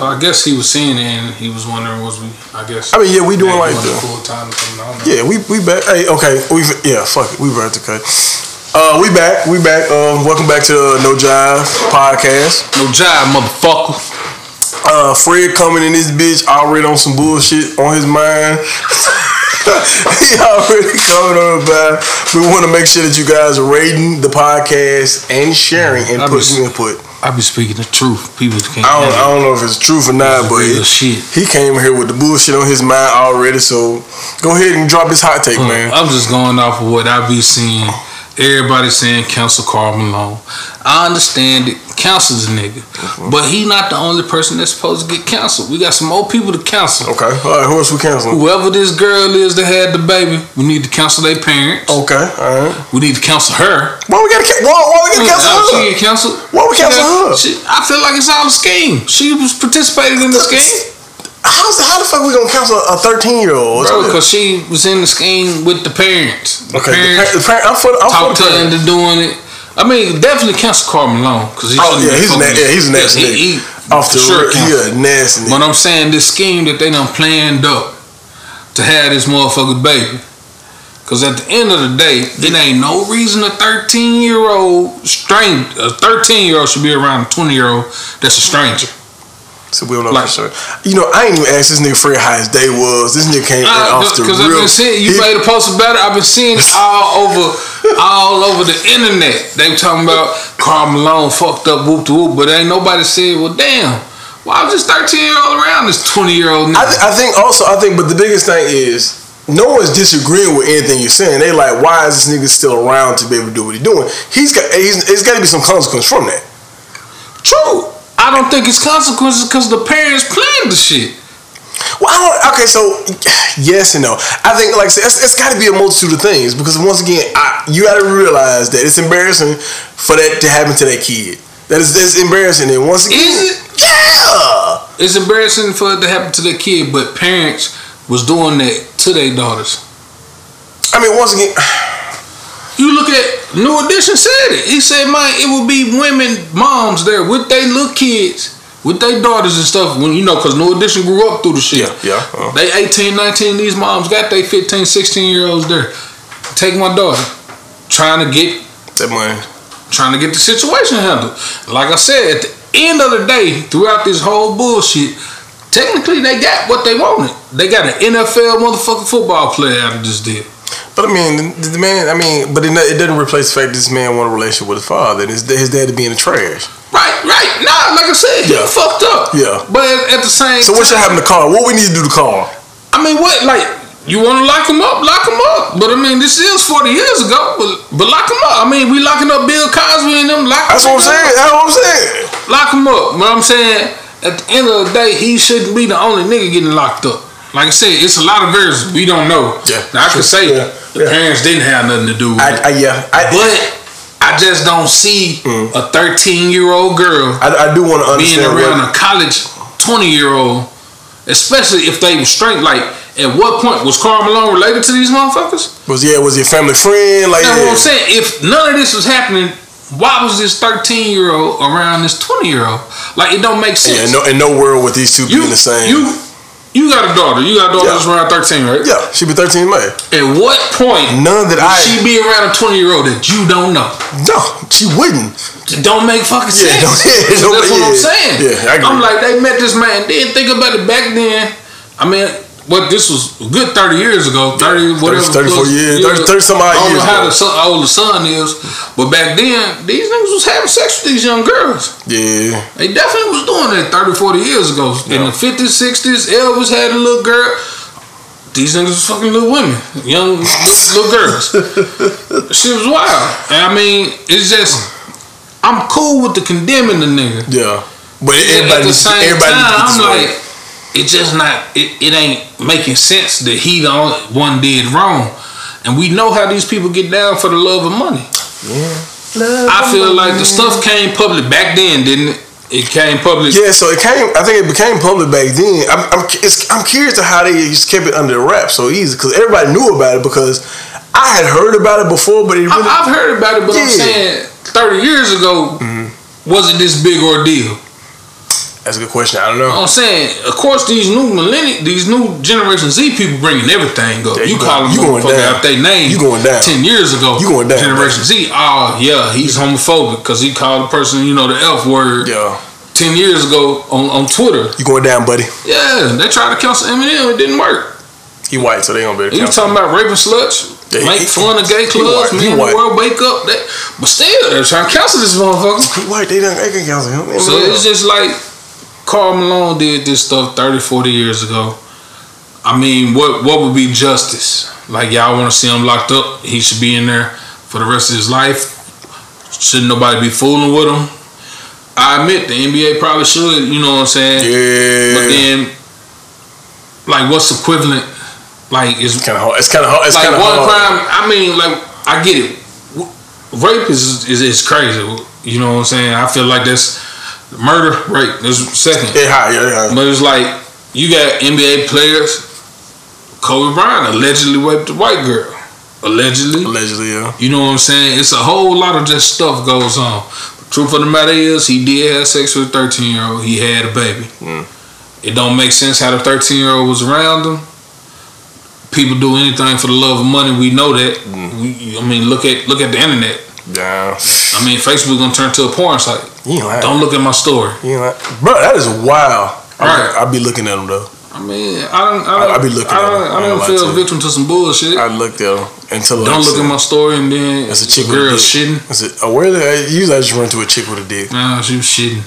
So I guess he was seeing it and he was wondering was we I guess I mean, yeah, we doing maybe like doing the full time or something. I don't know. yeah, we we back. Hey, okay, we yeah, fuck it, we back okay. Uh, we back, we back. Um, welcome back to the No Jive podcast. No job, motherfucker. Uh, Fred coming in this bitch already on some bullshit on his mind. he already coming on about. We want to make sure that you guys are rating the podcast and sharing and I putting was- input. I be speaking the truth. People can't. I don't, I don't know if it's truth or not, but it- he came here with the bullshit on his mind already. So go ahead and drop his hot take, man. I'm just going off of what I be seeing. Everybody saying cancel Karl Malone. I understand it. Cancel's a nigga, Mm-hmm. but he not the only person that's supposed to get canceled. We got some old people to cancel. Okay, all right. Who else we canceling? Whoever this girl is that had the baby, we need to cancel their parents. Okay, all right. We need to cancel her. Why we gotta why, why we gotta cancel Uh, her? She get canceled. Why we She cancel got- her? she- I feel like it's all a scheme. She was participating in the scheme. How's how the fuck we gonna cancel a thirteen year old? Bro, because she was in the scheme with the parents. The Okay, the parents par- the par- I'm for I'm talked her the into doing it. I mean, definitely cancel Karl Malone because he Oh yeah, he's na- yeah, he's a nasty he- nigga. he- Off the sure he a nasty. But I'm saying this scheme that they done planned up to have this motherfucker baby. Cause at the end of the day, it ain't no reason a 13 year old stranger, a 13 year old should be around a 20 year old that's a stranger. So we don't know Like- for sure. You know, I ain't even asked this nigga Fred how his day was. This nigga came in off the Because I've been seeing you he- made a post about it. I've been seeing it all over, all over the internet. They were talking about Karl Malone fucked up whoop to whoop, but ain't nobody said, well, damn, why was this thirteen year old around this twenty year old I, th- I think also I think, but the biggest thing is no one's disagreeing with anything you're saying. They like, why is this nigga still around to be able to do what he's doing? He's got, he's, it's got to be some consequence from that. True. I don't think it's consequences because the parents planned the shit. Well, I don't, okay, so yes and no. I think, like it's, it's got to be a multitude of things because once again, I, you got to realize that it's embarrassing for that to happen to that kid. That is that's embarrassing. And once again, Is it? Yeah. It's embarrassing for it to happen to their kid, but parents was doing that to their daughters. I mean, once again, You look at New Edition said it. He said, "Man, it will be women, moms there with their little kids, with their daughters and stuff. When you know, because New Edition grew up through the shit. Yeah, yeah, uh. They 18, 19. These moms got their 15, 16 year olds there. Take my daughter, trying to get, that money. trying to get the situation handled. Like I said, at the end of the day, throughout this whole bullshit." Technically, they got what they wanted. They got an NFL motherfucking football player out of this deal. But I mean, the, the man. I mean, but it, it doesn't replace the fact that this man want a relationship with his father and his, his dad to be in the trash. Right, right. Nah, like I said, he Yeah. fucked up. Yeah. But at, at the same So what should happen to Karl? What we need to do to Karl? I mean, what? Like, you want to lock him up? Lock him up. But I mean, this is 40 years ago. But, but lock him up. I mean, we locking up Bill Cosby and them. Lock That's what I'm up. saying. That's what I'm saying. Lock him up. But I'm saying, at the end of the day, he shouldn't be the only nigga getting locked up. Like I said, it's a lot of variables we don't know. Yeah, Now, I can say Yeah, the yeah. parents didn't have nothing to do with it. I, I yeah. I, but I just don't see mm. a 13 year old girl I, I do want to understand being around what- a college 20 year old, especially if they were straight. Like, at what point was Karl Malone related to these motherfuckers? was yeah, was he a family friend? Like That's yeah. what I'm saying. If none of this was happening, why was this 13 year old around this 20 year old? Like, it don't make Yeah, sense. no, in no world would these two you, be the same. you, you got a daughter. You got a daughter Yeah. that's around 13, right? yeah, she be 13 in May. At what point None that would I. she be around a 20 year old that you don't know? no, she wouldn't. Don't make fucking Yeah, sense. don't- yeah, don't- that's what I'm saying. Yeah, I agree. I'm like, they met this man. Then think about it back then. I mean, what this was a good 30 years ago, 30, whatever. 30, 34 plus- years, yeah. 30, 30 some odd years. I don't years know how the son, old the son is, but back then, these niggas was having sex with these young girls. Yeah, They definitely was doing that 30, 40 years ago. In the 50s, 60s, Elvis had a little girl. These niggas was fucking little women, young little, little girls. Shit was wild. And I mean, it's just, I'm cool with the condemning the nigga. yeah. But At everybody, the same everybody time, I'm like, right. it just not, it, it ain't making sense that he the only one did wrong. And we know how these people get down for the love of money. Yeah. Love I feel like the stuff came public back then, didn't it? It came public. Yeah, so it came. I think it became public back then. I'm, I'm, it's, I'm curious to how they just kept it under the wrap so easy because everybody knew about it because I had heard about it before, but it really. I, I've heard about it, but I'm saying 30 years ago, mm-hmm. was it this big ordeal? That's a good question. I don't know. I'm saying, of course, these new millennial, these new Generation Z people bringing everything up. You you call them you going down. out their name. You going down. Ten years ago, You going down, Generation Z. Oh yeah, he's homophobic because he called a person, you know, the F word. Yeah, Ten years ago on, on Twitter. you going down, buddy? Yeah, they tried to cancel Eminem. It didn't work. He white, so they gonna be He was talking about raping sluts, Yeah, make he- fun of gay clubs. He in the world wake up. That, but still, they're trying to cancel this motherfucker. He white. They done. They can cancel him. So it's just like Karl Malone did this stuff 30, 40 years ago. I mean, what what would be justice? Like y'all want to see him locked up? He should be in there for the rest of his life. Shouldn't nobody be fooling with him? I admit the NBA probably should. You know what I'm saying? yeah. But then, like, what's equivalent? Like, is it's kind of hard. It's kind of hard. It's like kind of one hard. crime. I mean, like I get it. Rape is, is is crazy. You know what I'm saying? I feel like that's murder, rape. Is second. Yeah, high, yeah, yeah. But it's like you got NBA players. Kobe Bryant allegedly raped a white girl. Allegedly. Allegedly, yeah. You know what I'm saying? It's a whole lot of just stuff goes on. Truth of the matter is, he did have sex with a 13 year old. He had a baby. Mm. It don't make sense how the 13 year old was around him. People do anything for the love of money. We know that. Mm. We, I mean, look at look at the internet. Yeah. I mean, Facebook gonna turn to a porn site. You lying. Don't look at my story. You lying. Bro, that is wild. Right. I be looking at them though. I mean, I don't. I, don't, I be looking I don't, them. I I don't feel gonna lie to you. victim to some bullshit. I looked at them until don't look at my story and then That's a chick the with a girl dick. shitting. Is it? Oh, where? They, usually I just run to a chick with a dick. Nah, she was shitting.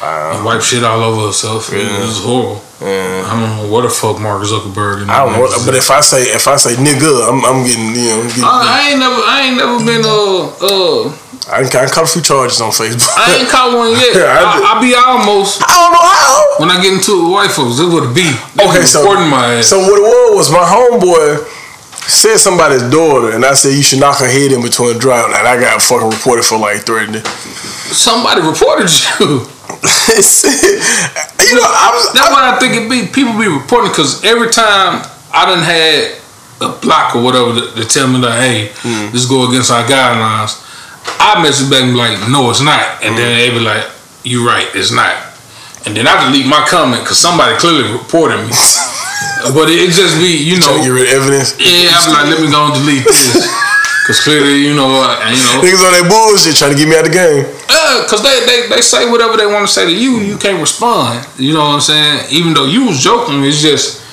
Wow. and wipe shit all over herself. It Yeah. was horrible. Yeah. I don't know what the fuck Mark Zuckerberg. And I don't know, but if I say if I say nigga, I'm I'm getting you know. Getting, I, I ain't never, I ain't never been uh uh. I can I can caught a few charges on Facebook. I ain't caught one yet. Yeah, I. I, I be almost I don't know how. when I get into it with white folks. This would be. They Okay, so my ass. so what it was was my homeboy said somebody's daughter, and I said you should knock her head in between drought, and I got fucking reported for like threatening. Somebody reported you. you know, I was. That's what I think it be. People be reporting because every time I done had a block or whatever to, to tell me like, hey, Mm. this go against our guidelines. I message back and be like, no, it's not. And then Mm. they be like, you right, it's not. And then I delete my comment because somebody clearly reported me. but it, it just be, you know, Trying to get rid of evidence. yeah, I'm like, let me go and delete this. Because clearly, you know, uh, you know, Niggas on that bullshit trying to get me out of the game. because they, they, they say whatever they want to say to you, you can't respond. You know what I'm saying? Even though you was joking, it's just,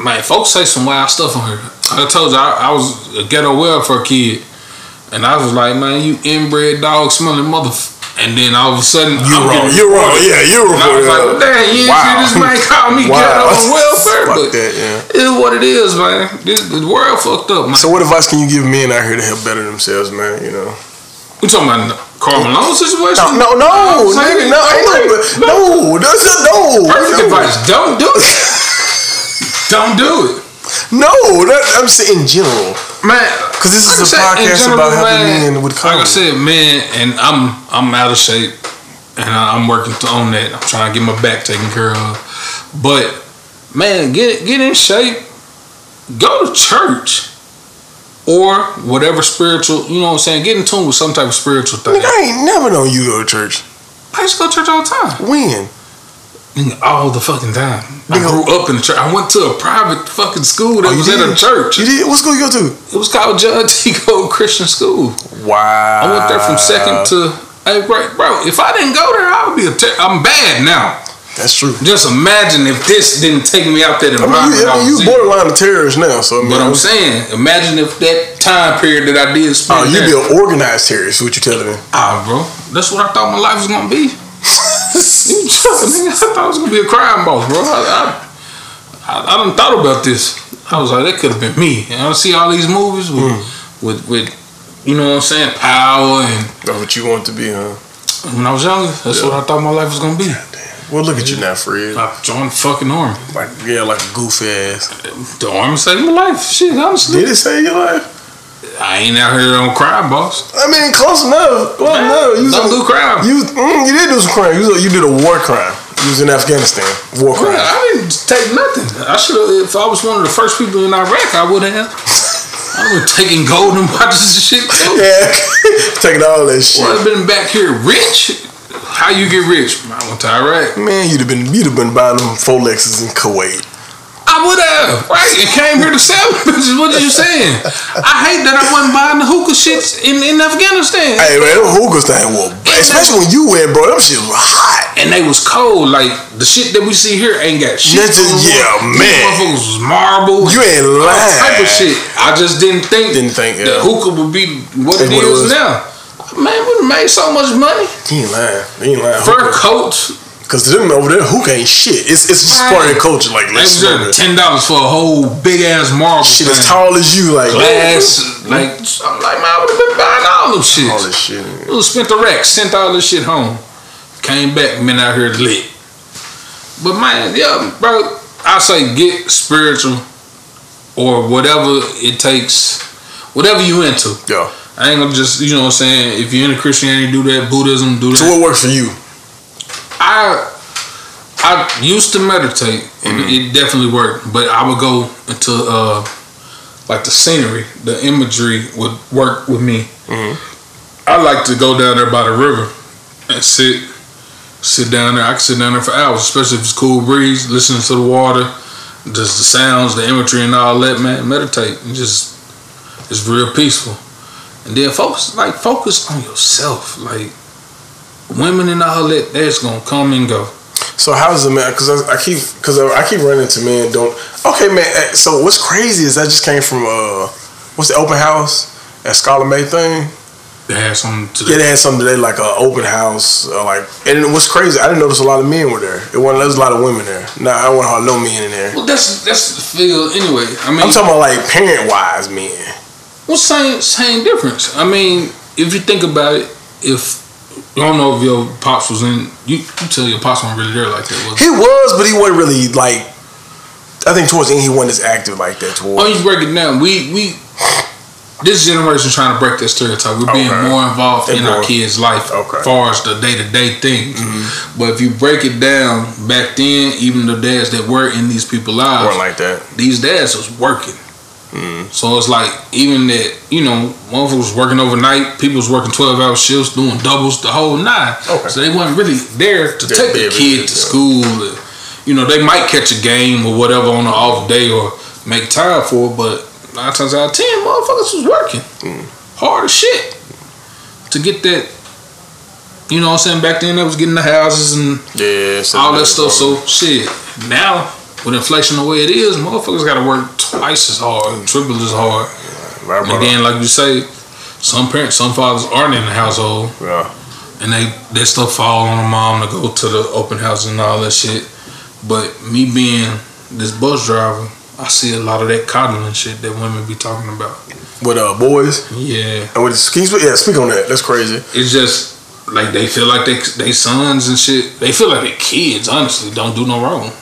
man, folks say some wild stuff on here. I told you, I, I was a ghetto welfare kid. And I was like, man, you inbred dog smelling mother. And then all of a sudden, You I'm wrong. You're wrong. Yeah, you're And I was like, well, damn, you Wow. this man called me Wow. ghetto on welfare. Fuck but that, yeah. it is what it is, man. This, the world fucked up, man. So what advice can you give men out here to help better themselves, man? You know. we talking about Karl Malone situation? No, no, no, nigga, no, no, no, that's a no. Perfect no. advice. Don't do it. Don't do it. No, that, I'm saying in general. Man, 'Cause this is like a I said, in podcast about helping men with Like I said, man, and I'm I'm out of shape, and I- I'm working on that. I'm trying to get my back taken care of. But man, get get in shape. Go to church. Or whatever spiritual, you know what I'm saying? Get in tune with some type of spiritual thing. Nigga, I ain't never known you go to church. I used to go to church all the time. When? Nigga, All the fucking time. I Nigga. grew up in the church. I went to a private fucking school that Oh, you was at a church. You did? What school you go to? It was called John T. Cole Christian School. Wow. I went there from second to eighth grade. Bro, if I didn't go there, I would be a ter- I'm bad now. That's true. Just imagine if this didn't take me out that I mean, you, I I mean, you borderline a terrorist now, so I mean, But I'm saying, imagine if that time period that I did oh, spend you there. be an organized terrorist. What you telling me? Ah, bro, that's what I thought my life was gonna be. You joking, nigga? I thought I was gonna be a crime boss, bro. I, I, I, I done thought about this. I was like, that could have been me. And I see all these movies with, Hmm. with, with, you know what I'm saying, power and That's what you want to be, huh? when I was younger, that's what I thought my life was gonna be. Well, look at you now, Fred. I joined the fucking army. Like, yeah, like a goofy ass. The army saved my life. Shit, honestly. Did it save your life? I ain't out here on crime boss. I mean, close enough. Close Man, enough. You don't a- do crime. You, mm, you did do some crime. You, you did a war crime. You was in Afghanistan. War Well, crime. I didn't take nothing. I should have. If I was one of the first people in Iraq, I would have. I would have taken golden watches and shit too. Yeah, taking all that shit. Well, I've been back here rich, How you get rich? I went to Iraq. Man, you'd have been you'd have been buying them Rolexes in Kuwait. I would have, right? And came here to sell bitches. What are you saying? I hate that I wasn't buying the hookah shits in, in Afghanistan. Hey man, them hookahs thing was especially when you went, bro. Them shit was hot. And they was cold. Like the shit that we see here ain't got shit. That's just- it. yeah, These man. Motherfuckers was marble. You ain't lying. Type of shit. I just didn't think. Didn't think, the yeah. hookah would be what it what it is now. Man, we made so much money. You ain't lying. You ain't lying. Fur coats. Cause them over there, hookah ain't shit. It's it's just part of the culture. Like They let's was smoke ten dollars for a whole big ass marble. Shit as tall as you, like glass. Like I'm like, man, I would have been buying all them shit. All this shit. We spent the rack, sent all this shit home. Came back, been out here lit. But man, yeah, bro, I say get spiritual or whatever it takes, whatever you into. Yeah. I ain't gonna just, you know what I'm saying? If you're into Christianity, do that. Buddhism, do that. So what works for you? I I used to meditate and it definitely worked, but I would go into uh like the scenery, the imagery would work with me. I like to go down there by the river and sit sit down there. I can sit down there for hours, especially if it's cool breeze, listening to the water, just the sounds, the imagery and all that, man. Meditate and just it's real peaceful. And then focus like focus on yourself. Like women and all that, that's gonna come and go. So how's the man? Because I, I keep because I, I keep running to men. Don't okay, man. eh, So what's crazy is I just came from uh, what's the open house at Scholar May thing? They had something to Yeah, they had something today like an open house, uh, like. And what's crazy, I didn't notice a lot of men were there. It wasn't. There was a lot of women there. Nah, I wasn't hardly no men in there. Well, that's that's the feel anyway. I mean, I'm talking about like parent wise men. well, same same difference. I mean, if you think about it, if I don't know if your pops was in, you, you tell your pops wasn't really there like that. Was He was, but he wasn't really like. I think towards the end he wasn't as active like that. Towards oh, you break it down, we we this generation trying to break that stereotype. We're being Okay. more involved in our kids' life Okay. as far as the day to day things. Mm-hmm. But if you break it down, back then, even the dads that were in these people's lives, weren't like that. these dads was working. So it's like even that you know one was working overnight, people was working twelve hour shifts, doing doubles the whole nine. Okay. So they wasn't really there to They're take the kid to school. and, You know they might catch a game or whatever on an off day or make time for it, but nine times out of ten, motherfuckers was working Mm. hard as shit to get that. You know what I'm saying? Back then, they was getting the houses and Yeah, all that stuff. So shit. Now with inflation the way it is, motherfuckers got to work twice as hard, triple is hard. my And then, like you say, some parents, some fathers aren't in the household, Yeah. and they that stuff fall on the mom to go to the open house and all that shit. But me being this bus driver, I see a lot of that coddling shit that women be talking about. With uh boys. Yeah, And with can you yeah, speak on that. That's crazy. it's just like they feel like they they sons and shit. They feel like their kids. Honestly, don't do no wrong.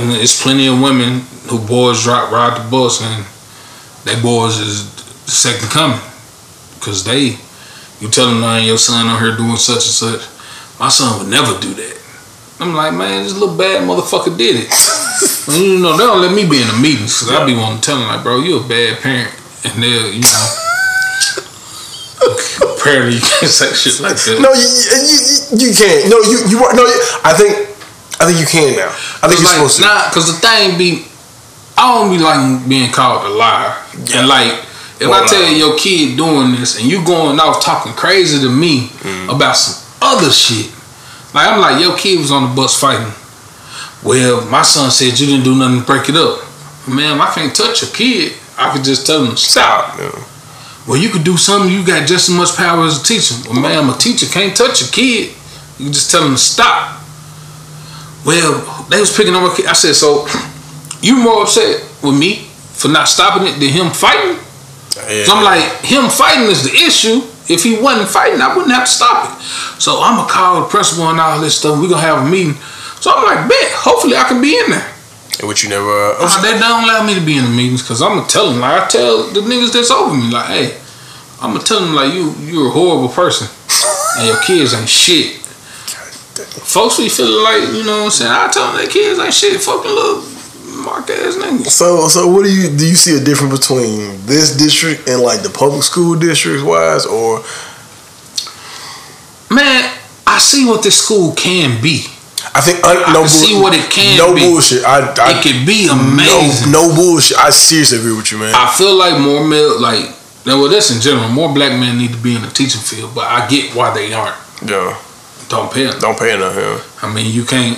And there's plenty of women who boys drop ride the bus and they boys is second coming because they you tell them nah, your son on here doing such and such. My son would never do that. I'm like, man, this little bad motherfucker did it. And, you know, they don't let me be in the meetings because I be wanting to tell them like, bro, you a bad parent, and they'll, you know. Apparently, you can't say shit like that. No, you, you, you, you can't. No, you you are- no. I think I think you can now. I think you're like, supposed to. Nah, cause the thing be, I don't be like being called a liar. Yeah. And like, if Well, I tell your kid doing this and you going off talking crazy to me Mm. about some other shit, like I'm like, your kid was on the bus fighting. Well, my son said you didn't do nothing to break it up. Man, I can't touch a kid. I could just tell him stop. Yeah. Well, you could do something. You got just as much power as a teacher. Well, man, a teacher can't touch a kid. You can just tell them to stop. Well, they was picking on my kid. I said, so you more upset with me for not stopping it than him fighting? Yeah. So I'm like, him fighting is the issue. If he wasn't fighting, I wouldn't have to stop it. So I'm gonna call the principal and all this stuff. We're gonna have a meeting. So I'm like, bet. Hopefully I can be in there. And what you never. Uh, Uh, they don't allow me to be in the meetings because I'm gonna tell them like I tell the niggas that's over me like, hey, I'm gonna tell them like you you're a horrible person and your kids ain't shit. Folks be feeling like you know what I'm saying. I tell them their kids like shit. Fucking little mark ass niggas. so so what do you do? You see a difference between this district and like the public school districts wise, or Man, I see what this school can be. I think uh, I no can see what it can no be. bullshit. I, I it could be amazing. No, no bullshit. I seriously agree with you, man. I feel like more male, like well, this in general, more black men need to be in the teaching field, but I get why they aren't. yeah, Don't pay them. don't pay enough. Yeah, I mean, you can't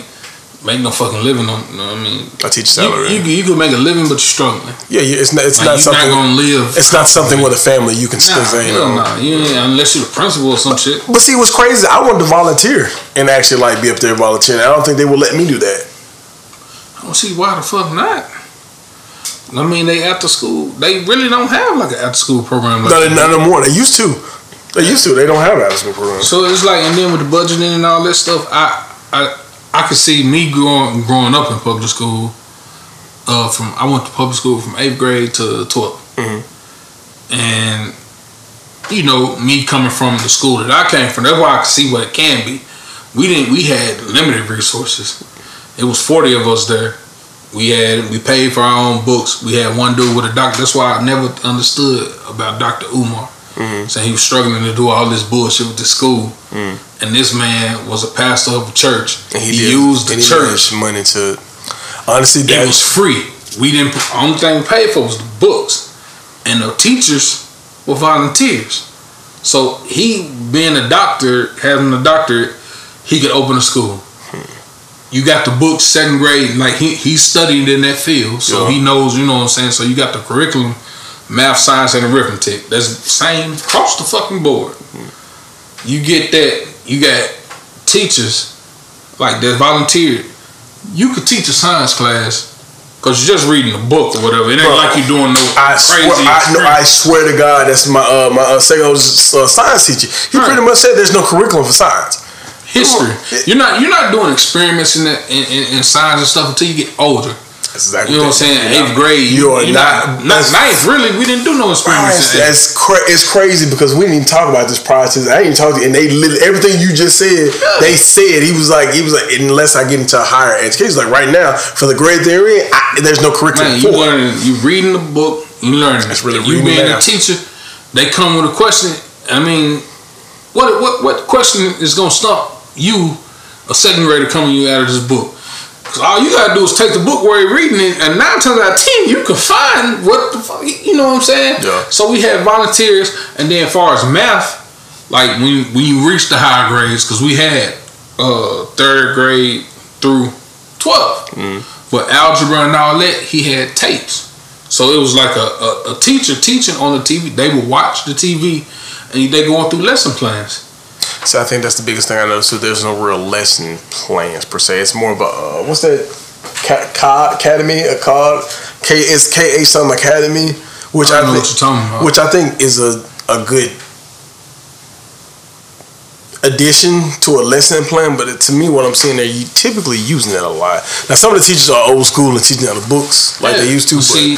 make no fucking living on. You know what I mean, I teach salary. you, you can make a living, but you're struggling. yeah, yeah, it's not. It's Like, not you're something. not gonna live. it's not something with a family you can Nah, sustain. hell on. nah. You unless you're the principal or some shit. But see, what's crazy? I wanted to volunteer and actually like be up there volunteering. I don't think they will let me do that. I don't see why the fuck not. I mean, they after school. They really don't have like an after school program. Like Not, that. not no more. They used to. They used to. They don't have after school programs. So it's like, and then with the budgeting and all that stuff, I I I could see me growing growing up in public school. Uh, from I went to public school from eighth grade to 12th Mhm. and you know me coming from the school that I came from. That's why I could see what it can be. We didn't. We had limited resources. It was forty of us there. We had we paid for our own books. We had one dude with a doctor. That's why I never understood about Doctor Umar. Mhm. Saying he was struggling to do all this bullshit with the school, Mm. and this man was a pastor of a church. And he did- used the he church. money to. Honestly, It that was free. We didn't. Only thing we paid for was the books, and the teachers were volunteers. So he, being a doctor, having a doctorate, he could open a school. You got the books, second grade, like he he studied in that field, so Yeah. he knows. You know what I'm saying. So you got the curriculum, math, science, and arithmetic. That's the same across the fucking board. You get that. You got teachers like that volunteered. You could teach a science class because you're just reading a book or whatever. It ain't Bro, like you're doing no I crazy. swear, I, no. I swear to God, that's my uh, my uh, second uh, science teacher. He Right. pretty much said there's no curriculum for science. history. You're not you're not doing experiments in, that, in, in in science and stuff until you get older. That's exactly You know what I'm saying? Eighth grade. You are not. not ninth. Really, we didn't do no experiments. that's cra- it's crazy because we didn't even talk about this process. I didn't talk to, and they literally everything you just said. They said he was like he was like unless I get into a higher education, he's like right now for the grade they're in, I, there's no curriculum Man, you for. learning, you reading the book, you learning. That's really you being a teacher. They come with a question. I mean, what what what question is gonna stump you, a second grader coming you out of this book? Cause all you gotta do is take the book where you're reading it, and nine times out of ten, you can find what the fuck. You know what I'm saying? Yeah. So we had volunteers, and then as far as math, like when when you reach the higher grades, because we had uh third grade through 12 but algebra and all that, he had tapes. So it was like a, a, a teacher teaching on the TV. They would watch the TV, and they going through lesson plans. So I think that's the biggest thing I noticed. So there's no real lesson plans per se. It's more about uh, what's that? Ca- Academy, a card. K is K A some Academy, which I I, don't know think, what you're talking about. which I think is a a good addition to a lesson plan. But it, to me, what I'm seeing there, you typically using that a lot. Now some of the teachers are old school and teaching out of books like they used to. But see,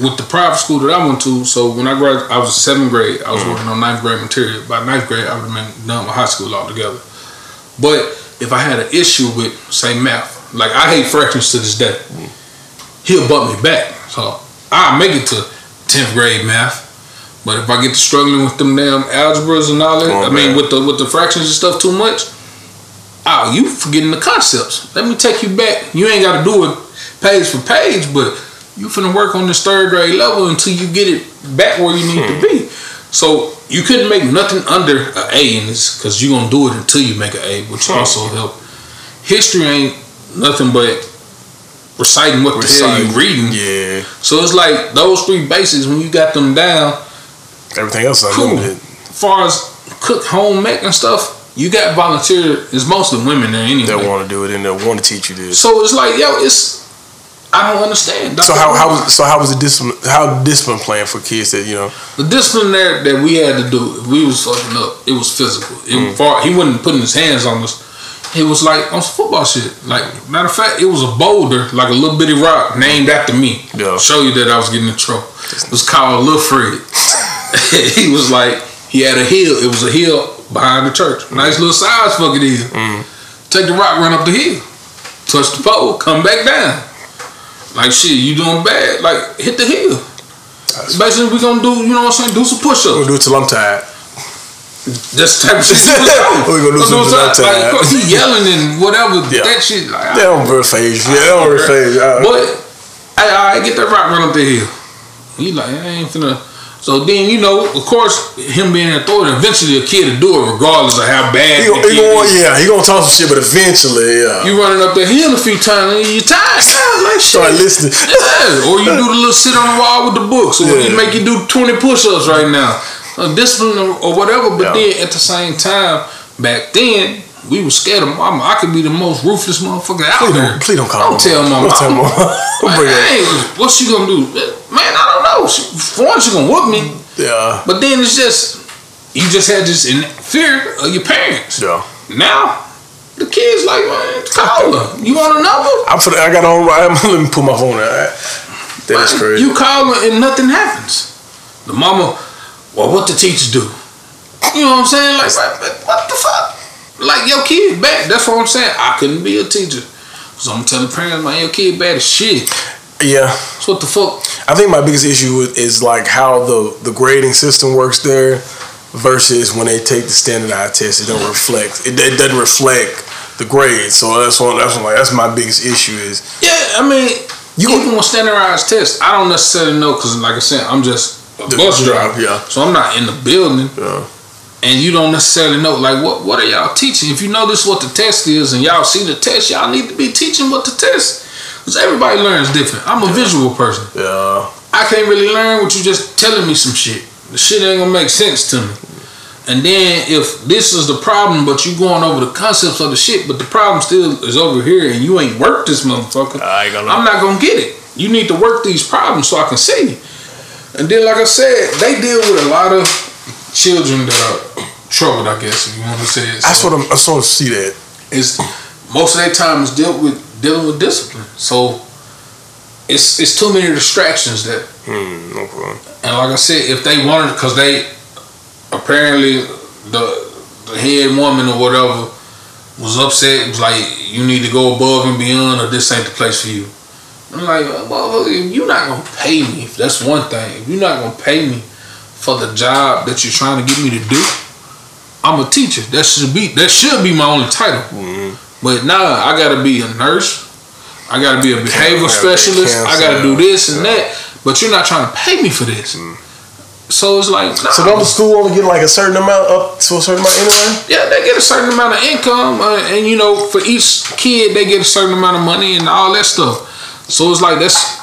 with the private school that I went to, so when I graduated, I was in seventh grade. I was Mm-hmm. working on ninth grade material. By ninth grade, I would have been done with high school altogether. But if I had an issue with, say, math, like I hate fractions to this day, he'll butt me back. So I make it to tenth grade math. But if I get to struggling with them damn algebras and all that, I mean man. with the with the fractions and stuff too much, oh, you forgetting the concepts. Let me take you back. You ain't got to do it page for page, but you finna work on this third grade level until you get it back where you need to be. Hmm. So you couldn't make nothing under an A in this because you're gonna do it until you make an A, which also help. History ain't nothing but reciting what the hell you reading. Yeah, So it's like those three basics when you got them down. everything else I cool. As far as cook, home, make and stuff, you got volunteer. It's mostly women there anyway. They want to do it and they want to teach you this. So it's like, yo, it's I don't understand. So how, how was so how was the discipline how discipline plan for kids that you know the discipline there that we had to do? If we was fucking up, it was physical. It Mm. far, he wasn't putting his hands on us. It was like on some football shit. Like matter of fact, it was a boulder, like a little bitty rock named after me. Yeah. Show you that I was getting in trouble. It was called Lil Fred. he was like he had a hill. It was a hill behind the church. Nice little size fucking hill. Mm. Take the rock, run up the hill, touch the pole, come back down. Like shit, you doing bad? Like hit the hill. That's- Basically, we gonna do. You know what I'm saying? Do some push I'm ups. gonna do it till I'm tired. That's the type of shit he was on. We gonna do That's what something I'm saying. Like, he yelling and whatever. Yeah. That shit. Like, They don't phase. Yeah, they don't phase. But I, I get that rock run up the hill. He like I ain't finna. So then you know, of course, him being an authority, eventually a kid will do it regardless of how bad he, the he is. yeah, he gonna talk some shit, but eventually, yeah. You running up the hill a few times and you tired. Like shit. Start listening. Yeah, or you do the little sit on the wall with the books, or Yeah. you make you do twenty push-ups right now, uh, discipline or, or whatever. But Yeah. then at the same time, back then we was scared of mama. I could be the most ruthless motherfucker out Please there. don't, please don't call Don't tell my Don't tell mama. mama. Bring hey, what's she gonna do? Man, I know. She, for one, she gonna whoop me. Yeah, But then it's just you just had this in fear of your parents. yeah. Now the kids like, man, call her. You want a number? I'm for I got on. I'm, let me put my phone out. That is crazy. You call her and nothing happens. The mama, well, what the teachers do? You know what I'm saying? Like, what what the fuck? Like your kid bad. That's what I'm saying. I couldn't be a teacher. So I'm telling parents, man, your kid bad as shit. Yeah, So what the fuck? I think my biggest issue is like how the the grading system works there versus when they take the standardized test. It don't reflect. It, it doesn't reflect the grades. So that's one. That's one. Like that's my biggest issue is Yeah, I mean, You even with standardized tests, I don't necessarily know because, like I said, I'm just a The- bus driver. yeah. So I'm not in the building. Yeah. and you don't necessarily know like what what are y'all teaching if you know this is what the test is and y'all see the test y'all need to be teaching what the test because everybody learns different i'm a visual person yeah. i can't really learn what you're just telling me some shit the shit ain't gonna make sense to me and then if this is the problem but you going over the concepts of the shit but the problem still is over here and you ain't worked this motherfucker I ain't gonna- i'm not gonna get it you need to work these problems so i can see and then like i said they deal with a lot of children that are troubled, I guess, if you want to say it. So what I'm. I sort of see that. it's most of their time is dealt with dealing with discipline. So it's it's too many distractions that Hmm. No problem. and like I said, if they wanted because they apparently the the head woman or whatever was upset, It was like, you need to go above and beyond or this ain't the place for you. I'm like, well, if you're not gonna pay me, that's one thing. If you're not gonna pay me for the job that you're trying to get me to do, I'm a teacher. That should be that should be my only title. But nah, I gotta be a nurse. I gotta be a behavioral gotta specialist. I gotta do this and that. But you're not trying to pay me for this. So it's like, nah. So don't the school only get like a certain amount up to a certain amount anyway? yeah, they get a certain amount of income, uh, and you know, for each kid, they get a certain amount of money and all that stuff. So it's like that's,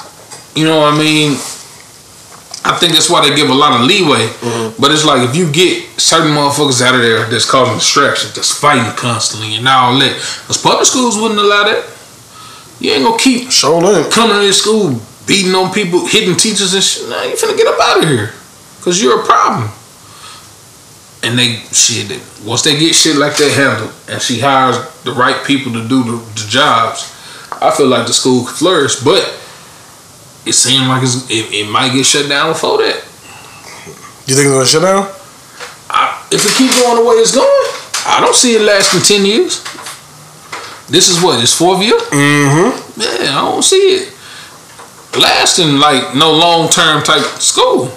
you know, what I mean, I think that's why they give a lot of leeway. Mm-hmm. But it's like if you get certain motherfuckers out of there that's causing distractions, that's fighting constantly and all that, because public schools wouldn't allow that. You ain't gonna keep Sure coming to this school beating on people, hitting teachers and shit. Nah, you finna get up out of here. Cause you're a problem. And they shit once they get shit like that handled and she hires the right people to do the, the jobs, I feel like the school could flourish. But it seemed like it's, it, it might get shut down before that. You think it's gonna shut down? I, if it keep going the way it's going, I don't see it lasting ten years. This is what it's fourth year. Mm-hmm. Yeah, I don't see it lasting like no long term type school.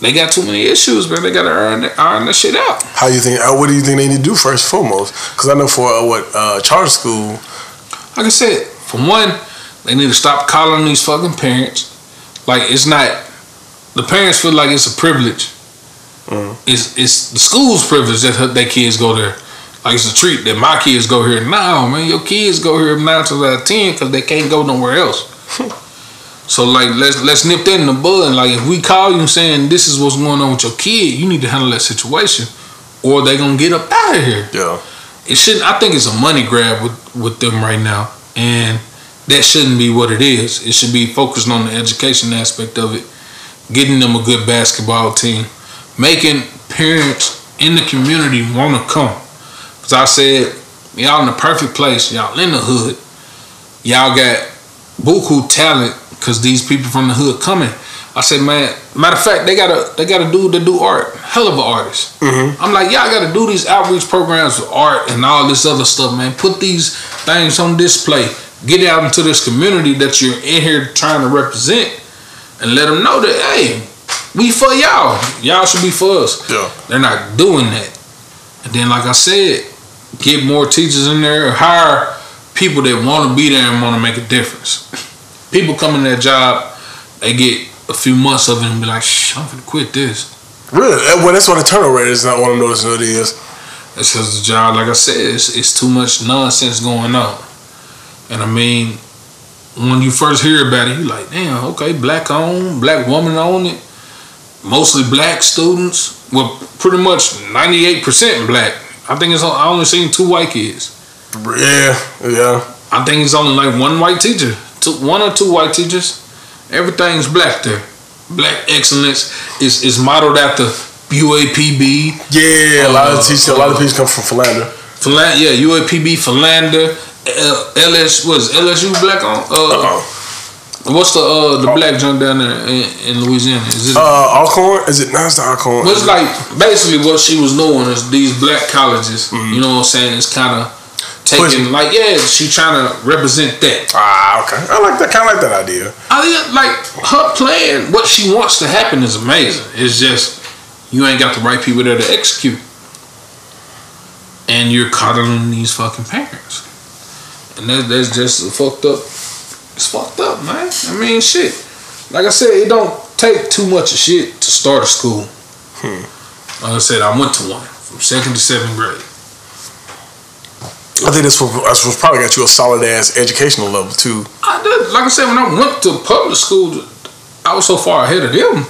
They got too many issues, man. They gotta earn iron that shit out. How you think? Uh, what do you think they need to do first and foremost? Because I know for uh, what uh, charter school, Like I said, for one, they need to stop calling these fucking parents. Like it's not. The parents feel like it's a privilege. Mhm. It's it's the school's privilege that their kids go there. Like it's a treat that my kids go here. now, man, your kids go here nine times out of ten because they can't go nowhere else. so like let's let's nip that in the bud. Like if we call you saying this is what's going on with your kid, you need to handle that situation, or they gonna get up out of here yeah, it shouldn't I think it's a money grab with, with them right now. And that shouldn't be what it is. It should be focused on the education aspect of it, getting them a good basketball team, making parents in the community want to come. Cause I said, y'all in the perfect place, y'all in the hood. Y'all got buku talent because these people from the hood coming. I said, man, matter of fact, they got a they got a dude that do art, hell of an artist. Mm-hmm. I'm like, y'all got to do these outreach programs with art and all this other stuff, man. Put these things on display. Get out into this community that you're in here trying to represent, and let them know that, hey, we for y'all. Y'all should be for us. Yeah. They're not doing that. And then, like I said, get more teachers in there. Hire people that want to be there and want to make a difference. People come in that job, they get a few months of it and be like, "Shh, I'm gonna quit this." Really? Well, that's what the turnover rate is. Not what I'm noticing it is. It's because the job, like I said, it's, it's too much nonsense going on. And I mean, when you first hear about it, you're like, damn, okay, black owned, black woman owned it. Mostly black students. Well, pretty much 98% black. I think it's I only seen two white kids. Yeah, yeah. I think it's only like one white teacher, two, one or two white teachers. Everything's black there. Black excellence is is modeled after UAPB, Yeah, a lot of Uh, teachers, a lot of teachers come from Philander. Philan- yeah, UAPB, Philander, LS, was LSU black on? Uh, what's the uh the black junk down there in, in Louisiana? Is it? Uh, Alcorn? Is it? No, it's the Alcorn. But it's like basically what she was doing is these black colleges. You know what I'm saying? It's kind of taking Pushing. like yeah, she trying to represent that. ah, okay. I like that. Kind of like that idea. I like her plan, what she wants to happen is amazing. It's just you ain't got the right people there to execute, and you're coddling these fucking parents, and that, that's just fucked up. It's fucked up, man. I mean, shit. Like I said, it don't take too much of shit to start a school. Hmm. Like I said, I went to one from second to seventh grade. I think this was, this was probably got you a solid ass educational level too. I did. Like I said, when I went to public school, I was so far ahead of them.